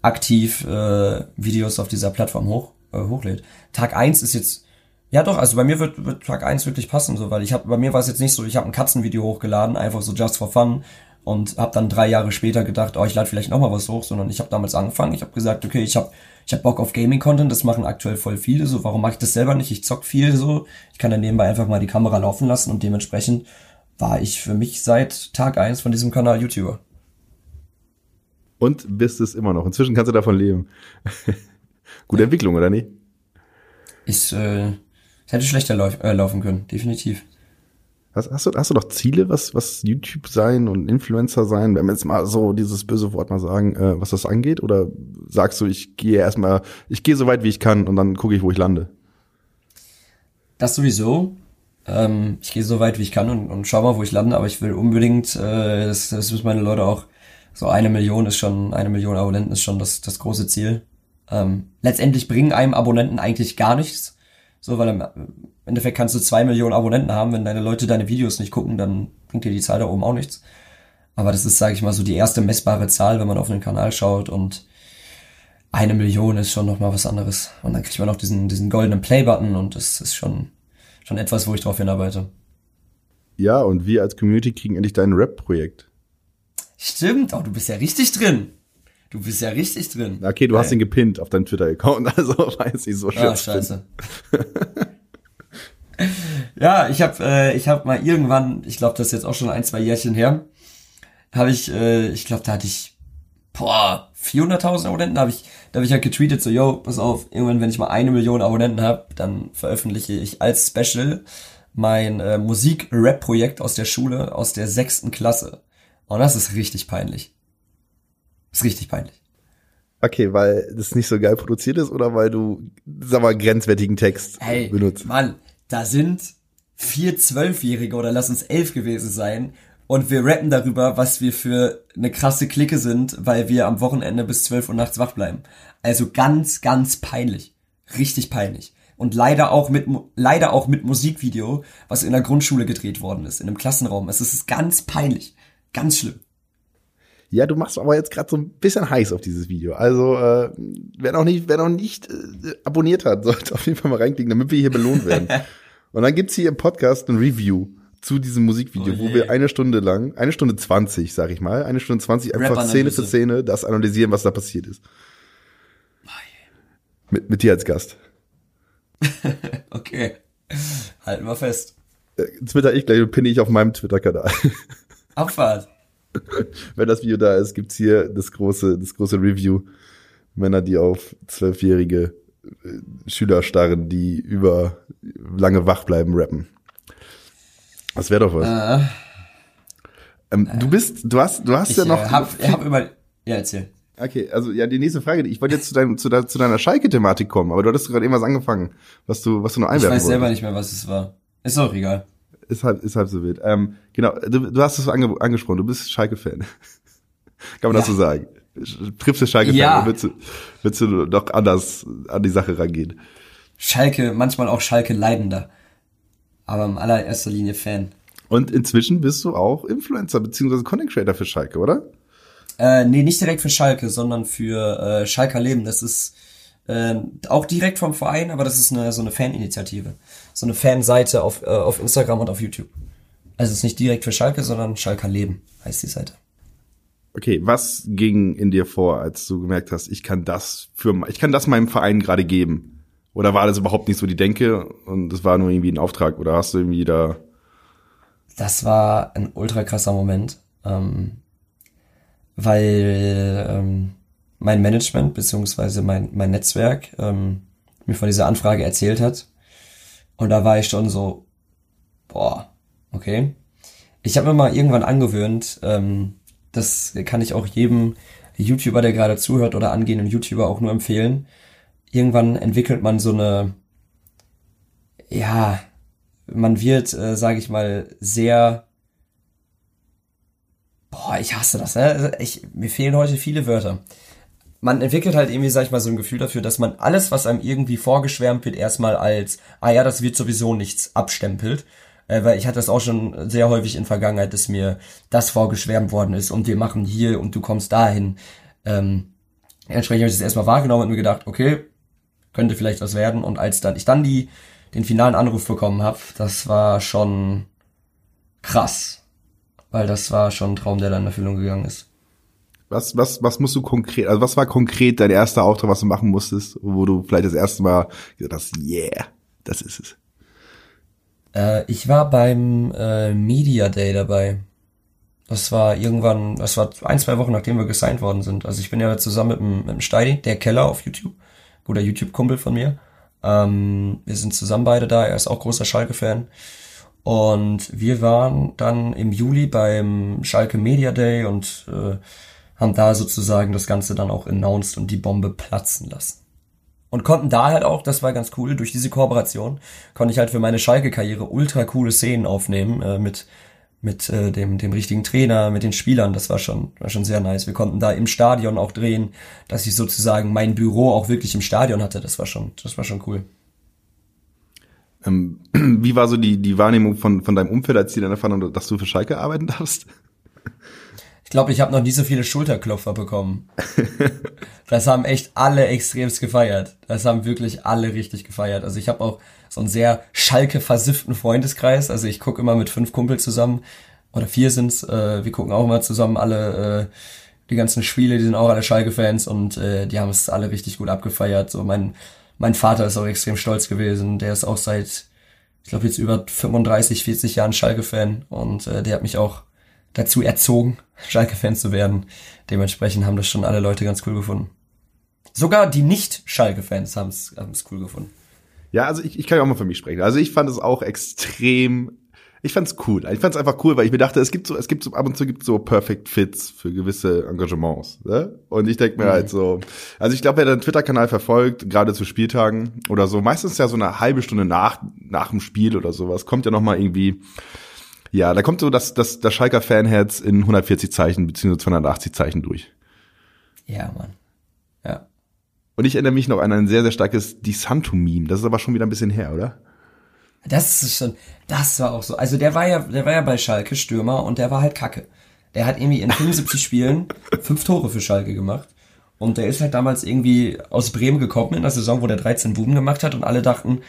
aktiv äh, Videos auf dieser Plattform hoch, äh, hochlädt. Tag eins ist jetzt ja doch, also bei mir wird, wird Tag eins wirklich passen, so, weil ich habe bei mir war es jetzt nicht so, ich habe ein Katzenvideo hochgeladen, einfach so just for fun und habe dann drei Jahre später gedacht, oh, ich lade vielleicht noch mal was hoch, sondern ich habe damals angefangen, ich habe gesagt, okay, ich habe ich hab Bock auf Gaming-Content, das machen aktuell voll viele, so, warum mache ich das selber nicht? Ich zock viel, so, ich kann dann nebenbei einfach mal die Kamera laufen lassen und dementsprechend war ich für mich seit Tag eins von diesem Kanal YouTuber. Und bist es immer noch. Inzwischen kannst du davon leben. Gute Entwicklung, oder nicht? Ist, äh, es hätte schlechter lauf, äh, laufen können, definitiv. Hast, hast, du, hast du noch Ziele, was, was YouTube sein und Influencer sein, wenn wir jetzt mal so dieses böse Wort mal sagen, äh, was das angeht? Oder sagst du, ich gehe erstmal, ich gehe so weit wie ich kann und dann gucke ich, wo ich lande? Das sowieso. Ähm, ich gehe so weit wie ich kann und, und schau mal, wo ich lande, aber ich will unbedingt, äh, das, das müssen meine Leute auch, so eine Million ist schon, eine Million Abonnenten ist schon das, das große Ziel. Ähm, letztendlich bringen einem Abonnenten eigentlich gar nichts. So, weil im Endeffekt kannst du zwei Millionen Abonnenten haben, wenn deine Leute deine Videos nicht gucken, dann bringt dir die Zahl da oben auch nichts. Aber das ist, sage ich mal, so die erste messbare Zahl, wenn man auf einen Kanal schaut und eine Million ist schon nochmal was anderes. Und dann kriegt man noch diesen, diesen goldenen Play-Button und das ist schon, schon etwas, wo ich drauf hinarbeite. Ja, und wir als Community kriegen endlich dein Rap-Projekt. Stimmt, oh, du bist ja richtig drin. Du bist ja richtig drin. Okay, du hast ihn gepinnt auf deinem Twitter-Account, also weiß ich so schön. Ah, scheiße. ja, ich habe äh, ich habe mal irgendwann, ich glaube, das ist jetzt auch schon ein, zwei Jährchen her, habe ich, äh, ich glaube, da hatte ich, boah, 400.000 Abonnenten, da habe ich, da habe ich halt getweetet, so, yo, pass auf, irgendwann, wenn ich mal eine Million Abonnenten habe, dann veröffentliche ich als Special mein äh, Musik-Rap-Projekt aus der Schule, aus der sechsten Klasse. Und das ist richtig peinlich. Ist richtig peinlich. Okay, weil das nicht so geil produziert ist oder weil du, sag mal, grenzwertigen Text hey, benutzt? Mann, da sind vier Zwölfjährige oder lass uns elf gewesen sein und wir rappen darüber, was wir für eine krasse Clique sind, weil wir am Wochenende bis zwölf Uhr nachts wach bleiben. Also ganz, ganz peinlich. Richtig peinlich. Und leider auch mit, leider auch mit Musikvideo, was in der Grundschule gedreht worden ist, in einem Klassenraum. Es ist ganz peinlich. Ganz schlimm. Ja, du machst aber jetzt gerade so ein bisschen heiß auf dieses Video. Also, äh, wer noch nicht, wer noch nicht äh, abonniert hat, sollte auf jeden Fall mal reinklicken, damit wir hier belohnt werden. Und dann gibt's hier im Podcast ein Review zu diesem Musikvideo, oh wo wir eine Stunde lang, eine Stunde zwanzig, sag ich mal, eine Stunde zwanzig einfach Szene für Szene das analysieren, was da passiert ist. Oh mit, mit dir als Gast. okay. Halten wir fest. Äh, Twitter ich gleich und pinne ich auf meinem Twitter-Kanal. Abfahrt. Wenn das Video da ist, gibt's hier das große, das große Review. Männer, die auf zwölfjährige äh, Schüler starren, die über lange wach bleiben, rappen. Das wäre doch was. Äh, ähm, äh, du bist, du hast, du hast ich, ja noch. Äh, hab, ich hab immer, ja, erzähl. Okay, also ja, die nächste Frage. Ich wollte jetzt zu, dein, zu, de, zu deiner Schalke-Thematik kommen, aber du hattest gerade irgendwas angefangen, was du, was du noch einwerfen Ich weiß selber nicht mehr, was es war. Ist auch egal ist halb, ist halb so wild. Ähm, genau, du, du hast es ange angesprochen, du bist Schalke-Fan. Kann man ja. das so sagen? Triffst du Schalke-Fan ja. willst du, willst du doch anders an die Sache rangehen? Schalke, manchmal auch Schalke-Leidender. Aber in allererster Linie Fan. Und inzwischen bist du auch Influencer beziehungsweise Content Creator für Schalke, oder? Äh, nee, nicht direkt für Schalke, sondern für äh, Schalker Leben. Das ist äh, auch direkt vom Verein, aber das ist eine so eine Faninitiative so eine Fanseite auf, äh, auf Instagram und auf YouTube. Also es ist nicht direkt für Schalke, sondern Schalker Leben heißt die Seite. Okay, was ging in dir vor, als du gemerkt hast, ich kann das für, ich kann das meinem Verein gerade geben? Oder war das überhaupt nicht so die Denke und es war nur irgendwie ein Auftrag oder hast du irgendwie da? Das war ein ultra krasser Moment, ähm, weil ähm, mein Management beziehungsweise mein, mein Netzwerk ähm, mir von dieser Anfrage erzählt hat und da war ich schon so, boah, okay. Ich habe mir mal irgendwann angewöhnt, ähm, das kann ich auch jedem YouTuber, der gerade zuhört oder angehenden YouTuber auch nur empfehlen. Irgendwann entwickelt man so eine, ja, man wird, äh, sage ich mal, sehr, boah, ich hasse das, ne? Ich, mir fehlen heute viele Wörter man entwickelt halt irgendwie, sag ich mal, so ein Gefühl dafür, dass man alles, was einem irgendwie vorgeschwärmt wird, erstmal als, ah ja, das wird sowieso nichts abstempelt. Äh, weil ich hatte das auch schon sehr häufig in Vergangenheit, dass mir das vorgeschwärmt worden ist und wir machen hier und du kommst dahin. Ähm, entsprechend habe ich das erstmal wahrgenommen und mir gedacht, okay, könnte vielleicht was werden. Und als dann ich dann die den finalen Anruf bekommen habe, das war schon krass. Weil das war schon ein Traum, der dann in Erfüllung gegangen ist. Was, was, was musst du konkret, also was war konkret dein erster Auftrag, was du machen musstest, wo du vielleicht das erste Mal gesagt hast, yeah, das ist es? Äh, ich war beim äh, Media Day dabei. Das war irgendwann, das war ein, zwei Wochen, nachdem wir gesigned worden sind. Also ich bin ja zusammen mit dem, mit dem Steidi, der Keller auf YouTube, guter YouTube-Kumpel von mir. Ähm, wir sind zusammen beide da, er ist auch großer Schalke-Fan. Und wir waren dann im Juli beim Schalke Media Day und äh, haben da sozusagen das Ganze dann auch announced und die Bombe platzen lassen. Und konnten da halt auch, das war ganz cool, durch diese Kooperation konnte ich halt für meine Schalke-Karriere ultra coole Szenen aufnehmen äh, mit mit äh, dem dem richtigen Trainer, mit den Spielern. Das war schon war schon sehr nice. Wir konnten da im Stadion auch drehen, dass ich sozusagen mein Büro auch wirklich im Stadion hatte. Das war schon das war schon cool. Ähm, wie war so die die Wahrnehmung von von deinem Umfeld, als die dann erfahren, dass du für Schalke arbeiten darfst? Ich glaube, ich habe noch nie so viele Schulterklopfer bekommen. das haben echt alle extremst gefeiert. Das haben wirklich alle richtig gefeiert. Also ich habe auch so einen sehr Schalke versifften Freundeskreis. Also ich gucke immer mit fünf Kumpel zusammen oder vier sind's. Äh, wir gucken auch immer zusammen alle äh, die ganzen Spiele. Die sind auch alle Schalke-Fans und äh, die haben es alle richtig gut abgefeiert. So mein mein Vater ist auch extrem stolz gewesen. Der ist auch seit ich glaube jetzt über 35, 40 Jahren Schalke-Fan und äh, der hat mich auch dazu erzogen, Schalke-Fan zu werden. Dementsprechend haben das schon alle Leute ganz cool gefunden. Sogar die Nicht-Schalke-Fans haben es cool gefunden. Ja, also ich, ich kann ja auch mal für mich sprechen. Also ich fand es auch extrem, ich fand es cool. Ich fand es einfach cool, weil ich mir dachte, es gibt so, es gibt so, ab und zu gibt so Perfect Fits für gewisse Engagements. Ne? Und ich denke mir mhm. halt so, also ich glaube, wer den Twitter-Kanal verfolgt, gerade zu Spieltagen oder so, meistens ja so eine halbe Stunde nach, nach dem Spiel oder sowas, kommt ja noch mal irgendwie ja, da kommt so das, das, das Schalker Fanherz in 140 Zeichen beziehungsweise 280 Zeichen durch. Ja, Mann. Ja. Und ich erinnere mich noch an ein sehr, sehr starkes Di Santo-Meme. Das ist aber schon wieder ein bisschen her, oder? Das ist schon, das war auch so. Also der war ja, der war ja bei Schalke Stürmer und der war halt kacke. Der hat irgendwie in 75 Spielen fünf Tore für Schalke gemacht. Und der ist halt damals irgendwie aus Bremen gekommen in der Saison, wo der 13 Buben gemacht hat und alle dachten,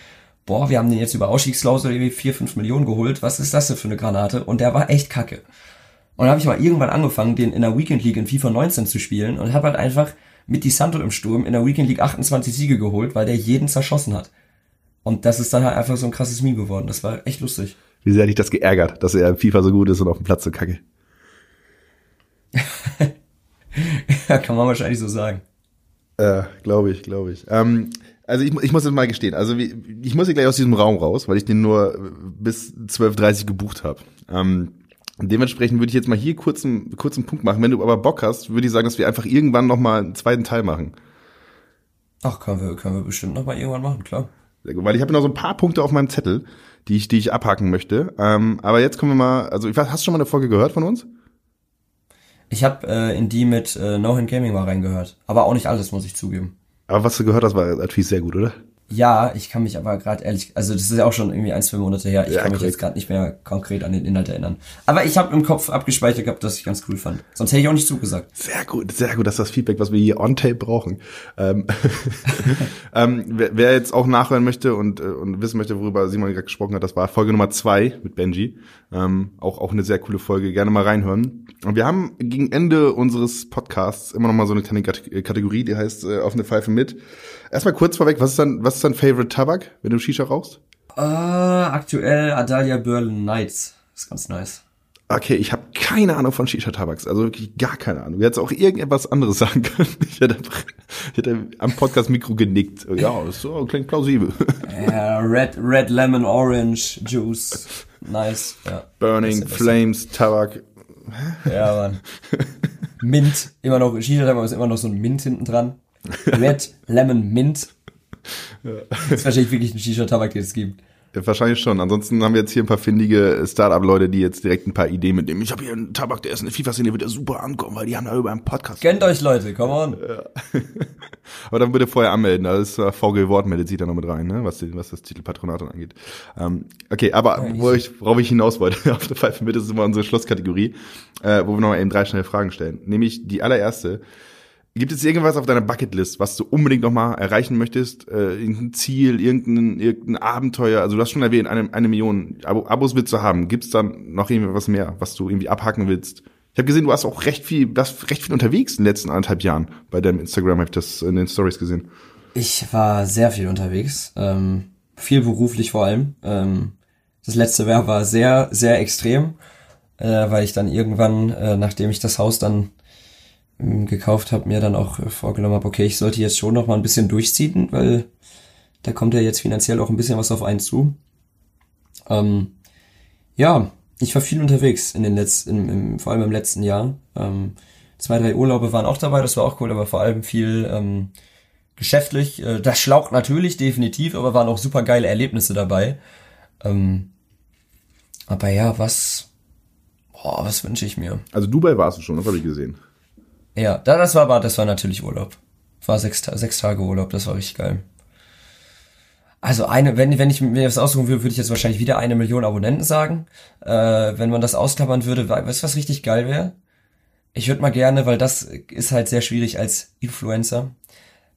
boah, wir haben den jetzt über Ausstiegsklausel irgendwie 4, 5 Millionen geholt, was ist das denn für eine Granate? Und der war echt kacke. Und dann habe ich mal irgendwann angefangen, den in der Weekend League in FIFA 19 zu spielen und habe halt einfach mit Di Santo im Sturm in der Weekend League 28 Siege geholt, weil der jeden zerschossen hat. Und das ist dann halt einfach so ein krasses Meme geworden. Das war echt lustig. Wie sehr hat dich das geärgert, dass er in FIFA so gut ist und auf dem Platz so kacke? ja, kann man wahrscheinlich so sagen. Äh, glaube ich, glaube ich. Ähm, also ich, ich muss jetzt mal gestehen, also ich muss hier gleich aus diesem Raum raus, weil ich den nur bis 12.30 gebucht habe. Ähm, dementsprechend würde ich jetzt mal hier kurz einen, kurzen Punkt machen. Wenn du aber Bock hast, würde ich sagen, dass wir einfach irgendwann noch mal einen zweiten Teil machen. Ach, können wir, können wir bestimmt noch mal irgendwann machen, klar. Sehr gut, weil ich habe noch so ein paar Punkte auf meinem Zettel, die ich, die ich abhaken möchte. Ähm, aber jetzt kommen wir mal, also ich weiß, hast du schon mal eine Folge gehört von uns? Ich habe äh, in die mit äh, No Hand Gaming mal reingehört, aber auch nicht alles, muss ich zugeben. Aber was du gehört hast, war natürlich sehr gut, oder? Ja, ich kann mich aber gerade ehrlich, also das ist ja auch schon irgendwie ein, zwei Monate her. Ich ja, kann mich jetzt gerade nicht mehr konkret an den Inhalt erinnern. Aber ich habe im Kopf abgespeichert gehabt, dass ich ganz cool fand. Sonst hätte ich auch nicht zugesagt. Sehr gut, sehr gut. Das ist das Feedback, was wir hier on tape brauchen. Ähm, ähm, wer, wer, jetzt auch nachhören möchte und, äh, und wissen möchte, worüber Simon gerade gesprochen hat, das war Folge Nummer zwei mit Benji. Ähm, auch, auch eine sehr coole Folge. Gerne mal reinhören. Und wir haben gegen Ende unseres Podcasts immer noch mal so eine kleine Kategorie, die heißt äh, offene Pfeife mit. Erstmal kurz vorweg, was ist dein, was ist dein Favorite Tabak, wenn du Shisha rauchst? Äh, aktuell Adalia Berlin Nights. Ist ganz nice. Okay, ich habe keine Ahnung von Shisha-Tabaks, also wirklich gar keine Ahnung. Du hättest auch irgendetwas anderes sagen können. Ich hätte, ich hätte am Podcast-Mikro genickt. Ja, so, klingt plausibel. Ja, Red, Red Lemon Orange Juice. Nice, ja. Burning Flames Tabak. Ja, Mann. Mint, immer noch, Shisha-Tabak ist immer noch so ein Mint hinten dran. Red Lemon Mint. Ja. Das ist wahrscheinlich wirklich ein Shisha-Tabak, den es gibt. Wahrscheinlich schon. Ansonsten haben wir jetzt hier ein paar findige Startup-Leute, die jetzt direkt ein paar Ideen mitnehmen. Ich habe hier einen Tabak, der ist eine FIFA-Szene, wird ja super ankommen, weil die haben da über einen Podcast. Kennt euch Leute, come on. Ja. Aber dann bitte vorher anmelden. Da ist uh, VG Wort meldet sich da noch mit rein, ne? was, was das Titelpatronat angeht. Ähm, okay, aber ja, wo ich, worauf ich hinaus wollte, auf der Pfeife mit, ist immer unsere Schlusskategorie, äh, wo wir noch eben drei schnelle Fragen stellen. Nämlich die allererste. Gibt es irgendwas auf deiner Bucketlist, was du unbedingt noch mal erreichen möchtest? Äh, irgendein Ziel, irgendein, irgendein Abenteuer? Also du hast schon erwähnt, eine, eine Million Abo Abos willst du haben. Gibt es dann noch irgendwas mehr, was du irgendwie abhaken willst? Ich habe gesehen, du hast auch recht viel, warst recht viel unterwegs in den letzten anderthalb Jahren. Bei deinem Instagram habe ich das in den Stories gesehen. Ich war sehr viel unterwegs, ähm, viel beruflich vor allem. Ähm, das letzte Jahr war sehr, sehr extrem, äh, weil ich dann irgendwann, äh, nachdem ich das Haus dann gekauft habe, mir dann auch vorgenommen habe, okay, ich sollte jetzt schon noch mal ein bisschen durchziehen, weil da kommt ja jetzt finanziell auch ein bisschen was auf einen zu. Ähm, ja, ich war viel unterwegs in den letzten, im, im, vor allem im letzten Jahr. Ähm, zwei, drei Urlaube waren auch dabei, das war auch cool, aber vor allem viel ähm, geschäftlich. Äh, das schlaucht natürlich, definitiv, aber waren auch super geile Erlebnisse dabei. Ähm, aber ja, was, boah, was wünsche ich mir? Also Dubai warst du schon, das habe ich gesehen. Ja, das war aber, das war natürlich Urlaub. War sechs, sechs Tage Urlaub, das war richtig geil. Also eine, wenn, wenn ich mir das aussuchen würde, würde ich jetzt wahrscheinlich wieder eine Million Abonnenten sagen. Äh, wenn man das ausklappern würde, weißt du, was richtig geil wäre? Ich würde mal gerne, weil das ist halt sehr schwierig als Influencer,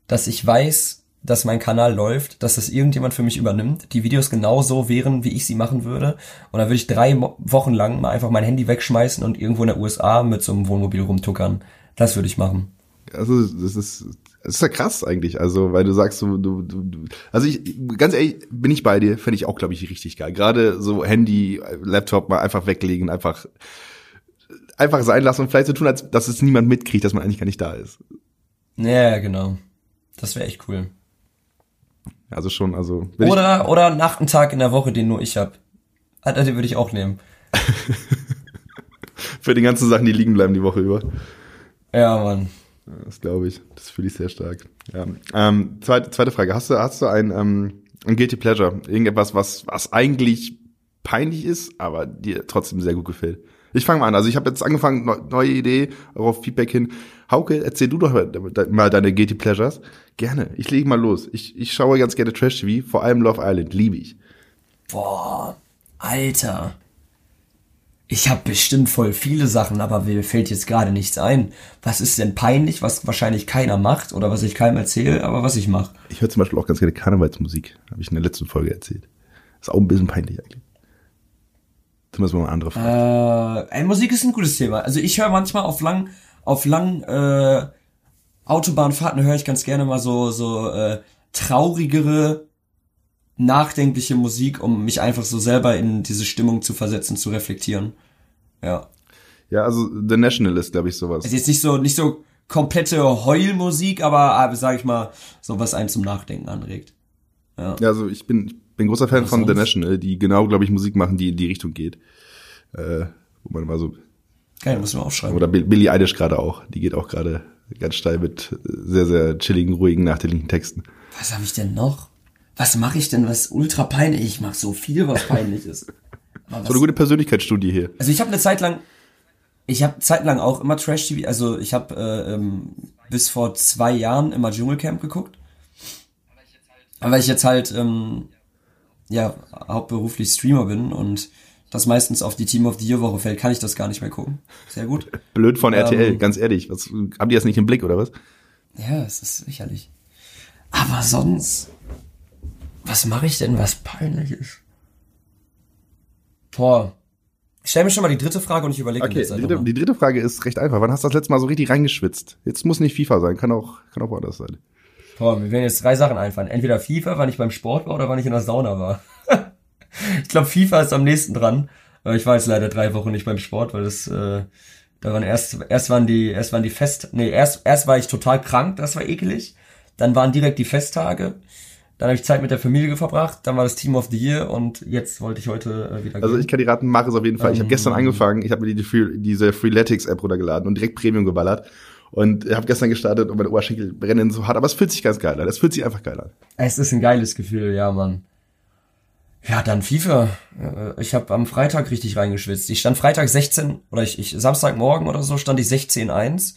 dass ich weiß, dass mein Kanal läuft, dass das irgendjemand für mich übernimmt, die Videos genauso wären, wie ich sie machen würde. Und dann würde ich drei Wochen lang mal einfach mein Handy wegschmeißen und irgendwo in der USA mit so einem Wohnmobil rumtuckern. Das würde ich machen. Also das ist das ist ja krass eigentlich, also weil du sagst du, du, du also ich ganz ehrlich bin ich bei dir, fände ich auch glaube ich richtig geil. Gerade so Handy, Laptop mal einfach weglegen, einfach einfach sein lassen und vielleicht so tun, als dass es niemand mitkriegt, dass man eigentlich gar nicht da ist. Ja, genau. Das wäre echt cool. Also schon, also oder oder nach einem Tag in der Woche, den nur ich hab. Ah, den würde ich auch nehmen. Für die ganzen Sachen, die liegen bleiben die Woche über. Ja, Mann. Das glaube ich. Das fühle ich sehr stark. Ja. Ähm, zweite, zweite Frage. Hast du, hast du ein, ähm, ein Guilty Pleasure? Irgendetwas, was, was eigentlich peinlich ist, aber dir trotzdem sehr gut gefällt? Ich fange mal an. Also ich habe jetzt angefangen, neue Idee, auf Feedback hin. Hauke, erzähl du doch mal deine Guilty Pleasures. Gerne. Ich lege mal los. Ich, ich schaue ganz gerne Trash TV, vor allem Love Island. Liebe ich. Boah, Alter. Ich habe bestimmt voll viele Sachen, aber mir fällt jetzt gerade nichts ein. Was ist denn peinlich, was wahrscheinlich keiner macht oder was ich keinem erzähle, aber was ich mache? Ich höre zum Beispiel auch ganz gerne Karnevalsmusik, habe ich in der letzten Folge erzählt. Ist auch ein bisschen peinlich eigentlich. Zumindest mal eine andere Frage. Äh, Musik ist ein gutes Thema. Also ich höre manchmal auf lang, auf lang äh, Autobahnfahrten höre ich ganz gerne mal so so äh, traurigere nachdenkliche Musik, um mich einfach so selber in diese Stimmung zu versetzen, zu reflektieren. Ja. Ja, also The National ist, glaube ich, sowas. Also jetzt nicht so, nicht so komplette Heulmusik, aber, sag ich mal, so was einen zum Nachdenken anregt. Ja, ja also ich bin, ich bin großer Fan was von sonst? The National, die genau, glaube ich, Musik machen, die in die Richtung geht. Äh, wo man mal so. Geil, muss man aufschreiben. Oder Billy Eilish gerade auch. Die geht auch gerade ganz steil mit sehr, sehr chilligen, ruhigen, nachdenklichen Texten. Was habe ich denn noch? Was mache ich denn, was ultra peinlich? Ich mache so viel, was peinlich ist. so eine gute Persönlichkeitsstudie hier. Also ich habe eine Zeit lang, ich habe zeitlang auch immer Trash-TV, also ich habe äh, ähm, bis vor zwei Jahren immer Dschungelcamp geguckt. Aber weil ich jetzt halt ähm, ja hauptberuflich Streamer bin und das meistens auf die Team of the Year Woche fällt, kann ich das gar nicht mehr gucken. Sehr gut. Blöd von RTL, ähm, ganz ehrlich. Was, haben die das nicht im Blick oder was? Ja, es ist sicherlich. Aber sonst was mache ich denn, was peinlich ist? Boah. Ich stell mir schon mal die dritte Frage und ich überlege okay, mir das die dritte, die dritte Frage ist recht einfach. Wann hast du das letzte Mal so richtig reingeschwitzt? Jetzt muss nicht FIFA sein, kann auch, kann auch woanders sein. Boah, mir werden jetzt drei Sachen einfallen. Entweder FIFA, wann ich beim Sport war oder wann ich in der Sauna war. ich glaube, FIFA ist am nächsten dran. Aber ich war jetzt leider drei Wochen nicht beim Sport, weil das, äh, da waren erst, erst waren die, erst waren die Fest, nee, erst, erst war ich total krank, das war ekelig. Dann waren direkt die Festtage. Dann habe ich Zeit mit der Familie verbracht, dann war das Team of the Year und jetzt wollte ich heute äh, wieder Also gehen. ich kann die raten, mach es auf jeden Fall. ich habe gestern ähm, angefangen, ich habe mir die, die, diese Freeletics-App runtergeladen und direkt Premium geballert. Und habe gestern gestartet und meine Oberschenkel brennen so hart, aber es fühlt sich ganz geil an. Es fühlt sich einfach geil an. Es ist ein geiles Gefühl, ja, Mann. Ja, dann FIFA. Äh, Ich habe am Freitag richtig reingeschwitzt. Ich stand Freitag 16 oder ich, ich Samstagmorgen oder so stand ich 16-1.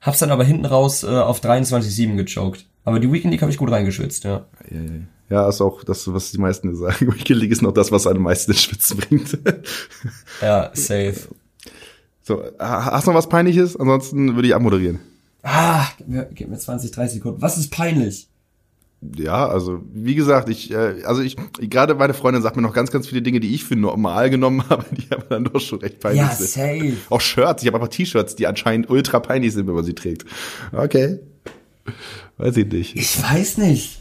Hab's dann aber hinten raus äh, auf 23-7 gechoked. Aber die Weekend League habe ich gut reingeschwitzt, ja. Ja, ist auch das, was die meisten sagen. Weekend League ist noch das, was einem am meisten ins Schwitzen bringt. Ja, safe. so, ha- hast du noch was Peinliches? Ansonsten würde ich abmoderieren. Ah, gib mir, gib mir 20, 30 Sekunden. Was ist peinlich? Ja, also wie gesagt, ich, äh, also ich, gerade meine Freundin sagt mir noch ganz, ganz viele Dinge, die ich für normal genommen habe, die aber dann doch schon recht peinlich Ja, sind. safe. Auch Shirts, ich habe einfach T-Shirts, die anscheinend ultra peinlich sind, wenn man sie trägt. Okay. Weiß ich nicht. Ich weiß nicht.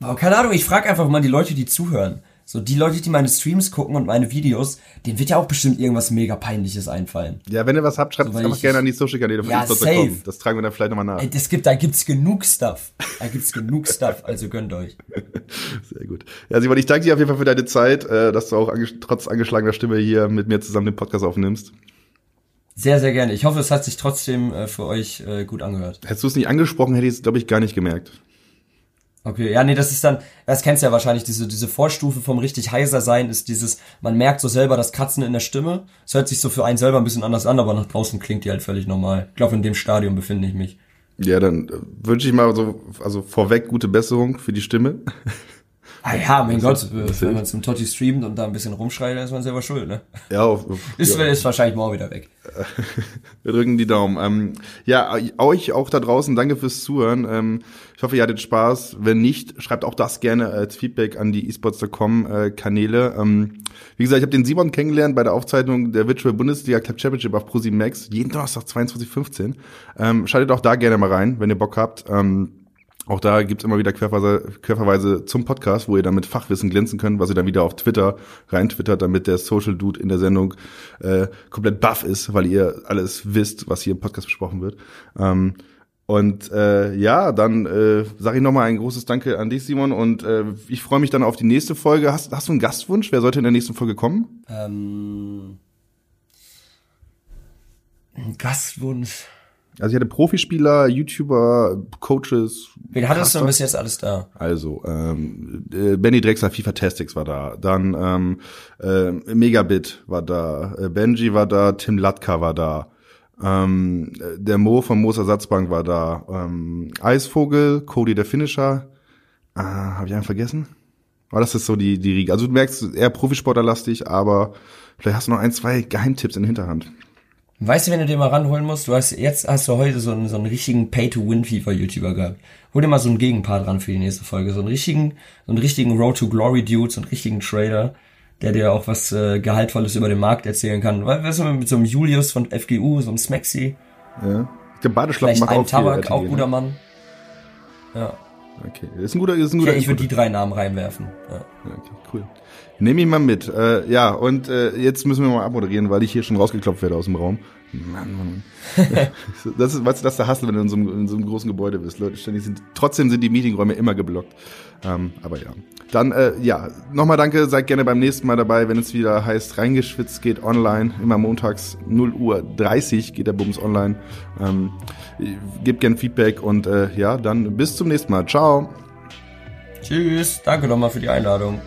Aber keine Ahnung, ich frage einfach mal die Leute, die zuhören. So, die Leute, die meine Streams gucken und meine Videos, denen wird ja auch bestimmt irgendwas mega peinliches einfallen. Ja, wenn ihr was habt, schreibt es einfach ich- gerne an die Social-Kanäle von Ja, Insta.com. safe. Das tragen wir dann vielleicht nochmal nach. Ey, das gibt, da gibt's genug Stuff. Da gibt's genug Stuff, also gönnt euch. Sehr gut. Ja, Simon, ich danke dir auf jeden Fall für deine Zeit, äh, dass du auch trotz angeschlagener Stimme hier mit mir zusammen den Podcast aufnimmst. Sehr, sehr gerne. Ich hoffe, es hat sich trotzdem äh, für euch äh, gut angehört. Hättest du es nicht angesprochen, hätte ich es, glaube ich, gar nicht gemerkt. Okay, ja, nee, das ist dann, das kennst du ja wahrscheinlich, diese, diese Vorstufe vom richtig heiser sein ist dieses, man merkt so selber das Kratzen in der Stimme. Es hört sich so für einen selber ein bisschen anders an, aber nach draußen klingt die halt völlig normal. Ich glaube, in dem Stadium befinde ich mich. Ja, dann äh, wünsche ich mal so, also vorweg gute Besserung für die Stimme. Ah ja, mein Gott, wenn man zum Totti streamt und da ein bisschen rumschreit, dann ist man selber schuld, ne? Ja, auf, auf, Ist, ja. ist wahrscheinlich morgen wieder weg. Wir drücken die Daumen. Ähm, ja, euch auch da draußen, danke fürs Zuhören. Ähm, ich hoffe, ihr hattet Spaß. Wenn nicht, schreibt auch das gerne als Feedback an die esports.com äh, Kanäle. Ähm, wie gesagt, ich habe den Simon kennengelernt bei der Aufzeichnung der Virtual Bundesliga Club Championship auf ProSieben Max. Jeden Donnerstag 22.15 Ähm, schaltet auch da gerne mal rein, wenn ihr Bock habt. Ähm, auch da gibt's immer wieder Querverweise, zum Podcast, wo ihr dann mit Fachwissen glänzen könnt, was ihr dann wieder auf Twitter reintwittert, damit der Social Dude in der Sendung äh, komplett buff ist, weil ihr alles wisst, was hier im Podcast besprochen wird. Ähm, und äh, ja, dann äh, sage ich nochmal ein großes Danke an dich, Simon. Und äh, ich freue mich dann auf die nächste Folge. Hast, hast du einen Gastwunsch? Wer sollte in der nächsten Folge kommen? Ähm, Gastwunsch. Also ich hatte Profispieler, YouTuber, Coaches. Wen hattest du bis jetzt alles da? Also, ähm, äh, Benny Drexler, FIFA Tastix war da. Dann ähm, äh, Megabit war da. Äh, Benji war da. Tim Latka war da. Ähm, äh, der Mo von Moos Ersatzbank war da. Ähm, Eisvogel, Cody der Finisher. Äh, Habe ich einen vergessen? Aber das ist so die, die Riege. Also du merkst, eher Profisportlerlastig, aber vielleicht hast du noch ein, zwei Geheimtipps in der Hinterhand. Weißt du, wenn du den mal ranholen musst? Du hast jetzt hast du heute so einen, so einen richtigen Pay-to-Win-FIFA-YouTuber gehabt. Hol dir mal so einen Gegenpart ran für die nächste Folge. So einen richtigen, so einen richtigen Road to Glory Dude, so einen richtigen Trader, der dir auch was äh, Gehaltvolles über den Markt erzählen kann. We- Weißt du, mit so einem Julius von FGU, so einem Smaxy, Ja. Ich glaube, Badeschlappen vielleicht macht ein auch viel Tabak, RTL, auch ne? guter Mann. Ja. Okay, ist ein guter, ist ein guter. Okay, ich würde die drei Namen reinwerfen. Ja. Ja, Okay, cool. Nehme ich mal mit. Äh, ja, und äh, jetzt müssen wir mal abmoderieren, weil ich hier schon rausgeklopft werde aus dem Raum. Mann, Mann, Mann. das ist, weißt du, das ist der Hassel, wenn du in so, einem, in so einem großen Gebäude bist. Leute ständig sind, trotzdem sind die Meetingräume immer geblockt. Ähm, aber ja. Dann, äh, ja, nochmal danke, seid gerne beim nächsten Mal dabei, wenn es wieder heißt, reingeschwitzt geht online. Immer montags 0 Uhr 30 geht der Bums online. Ähm, gebt gerne Feedback und äh, ja, dann bis zum nächsten Mal. Ciao. Tschüss, danke nochmal für die Einladung.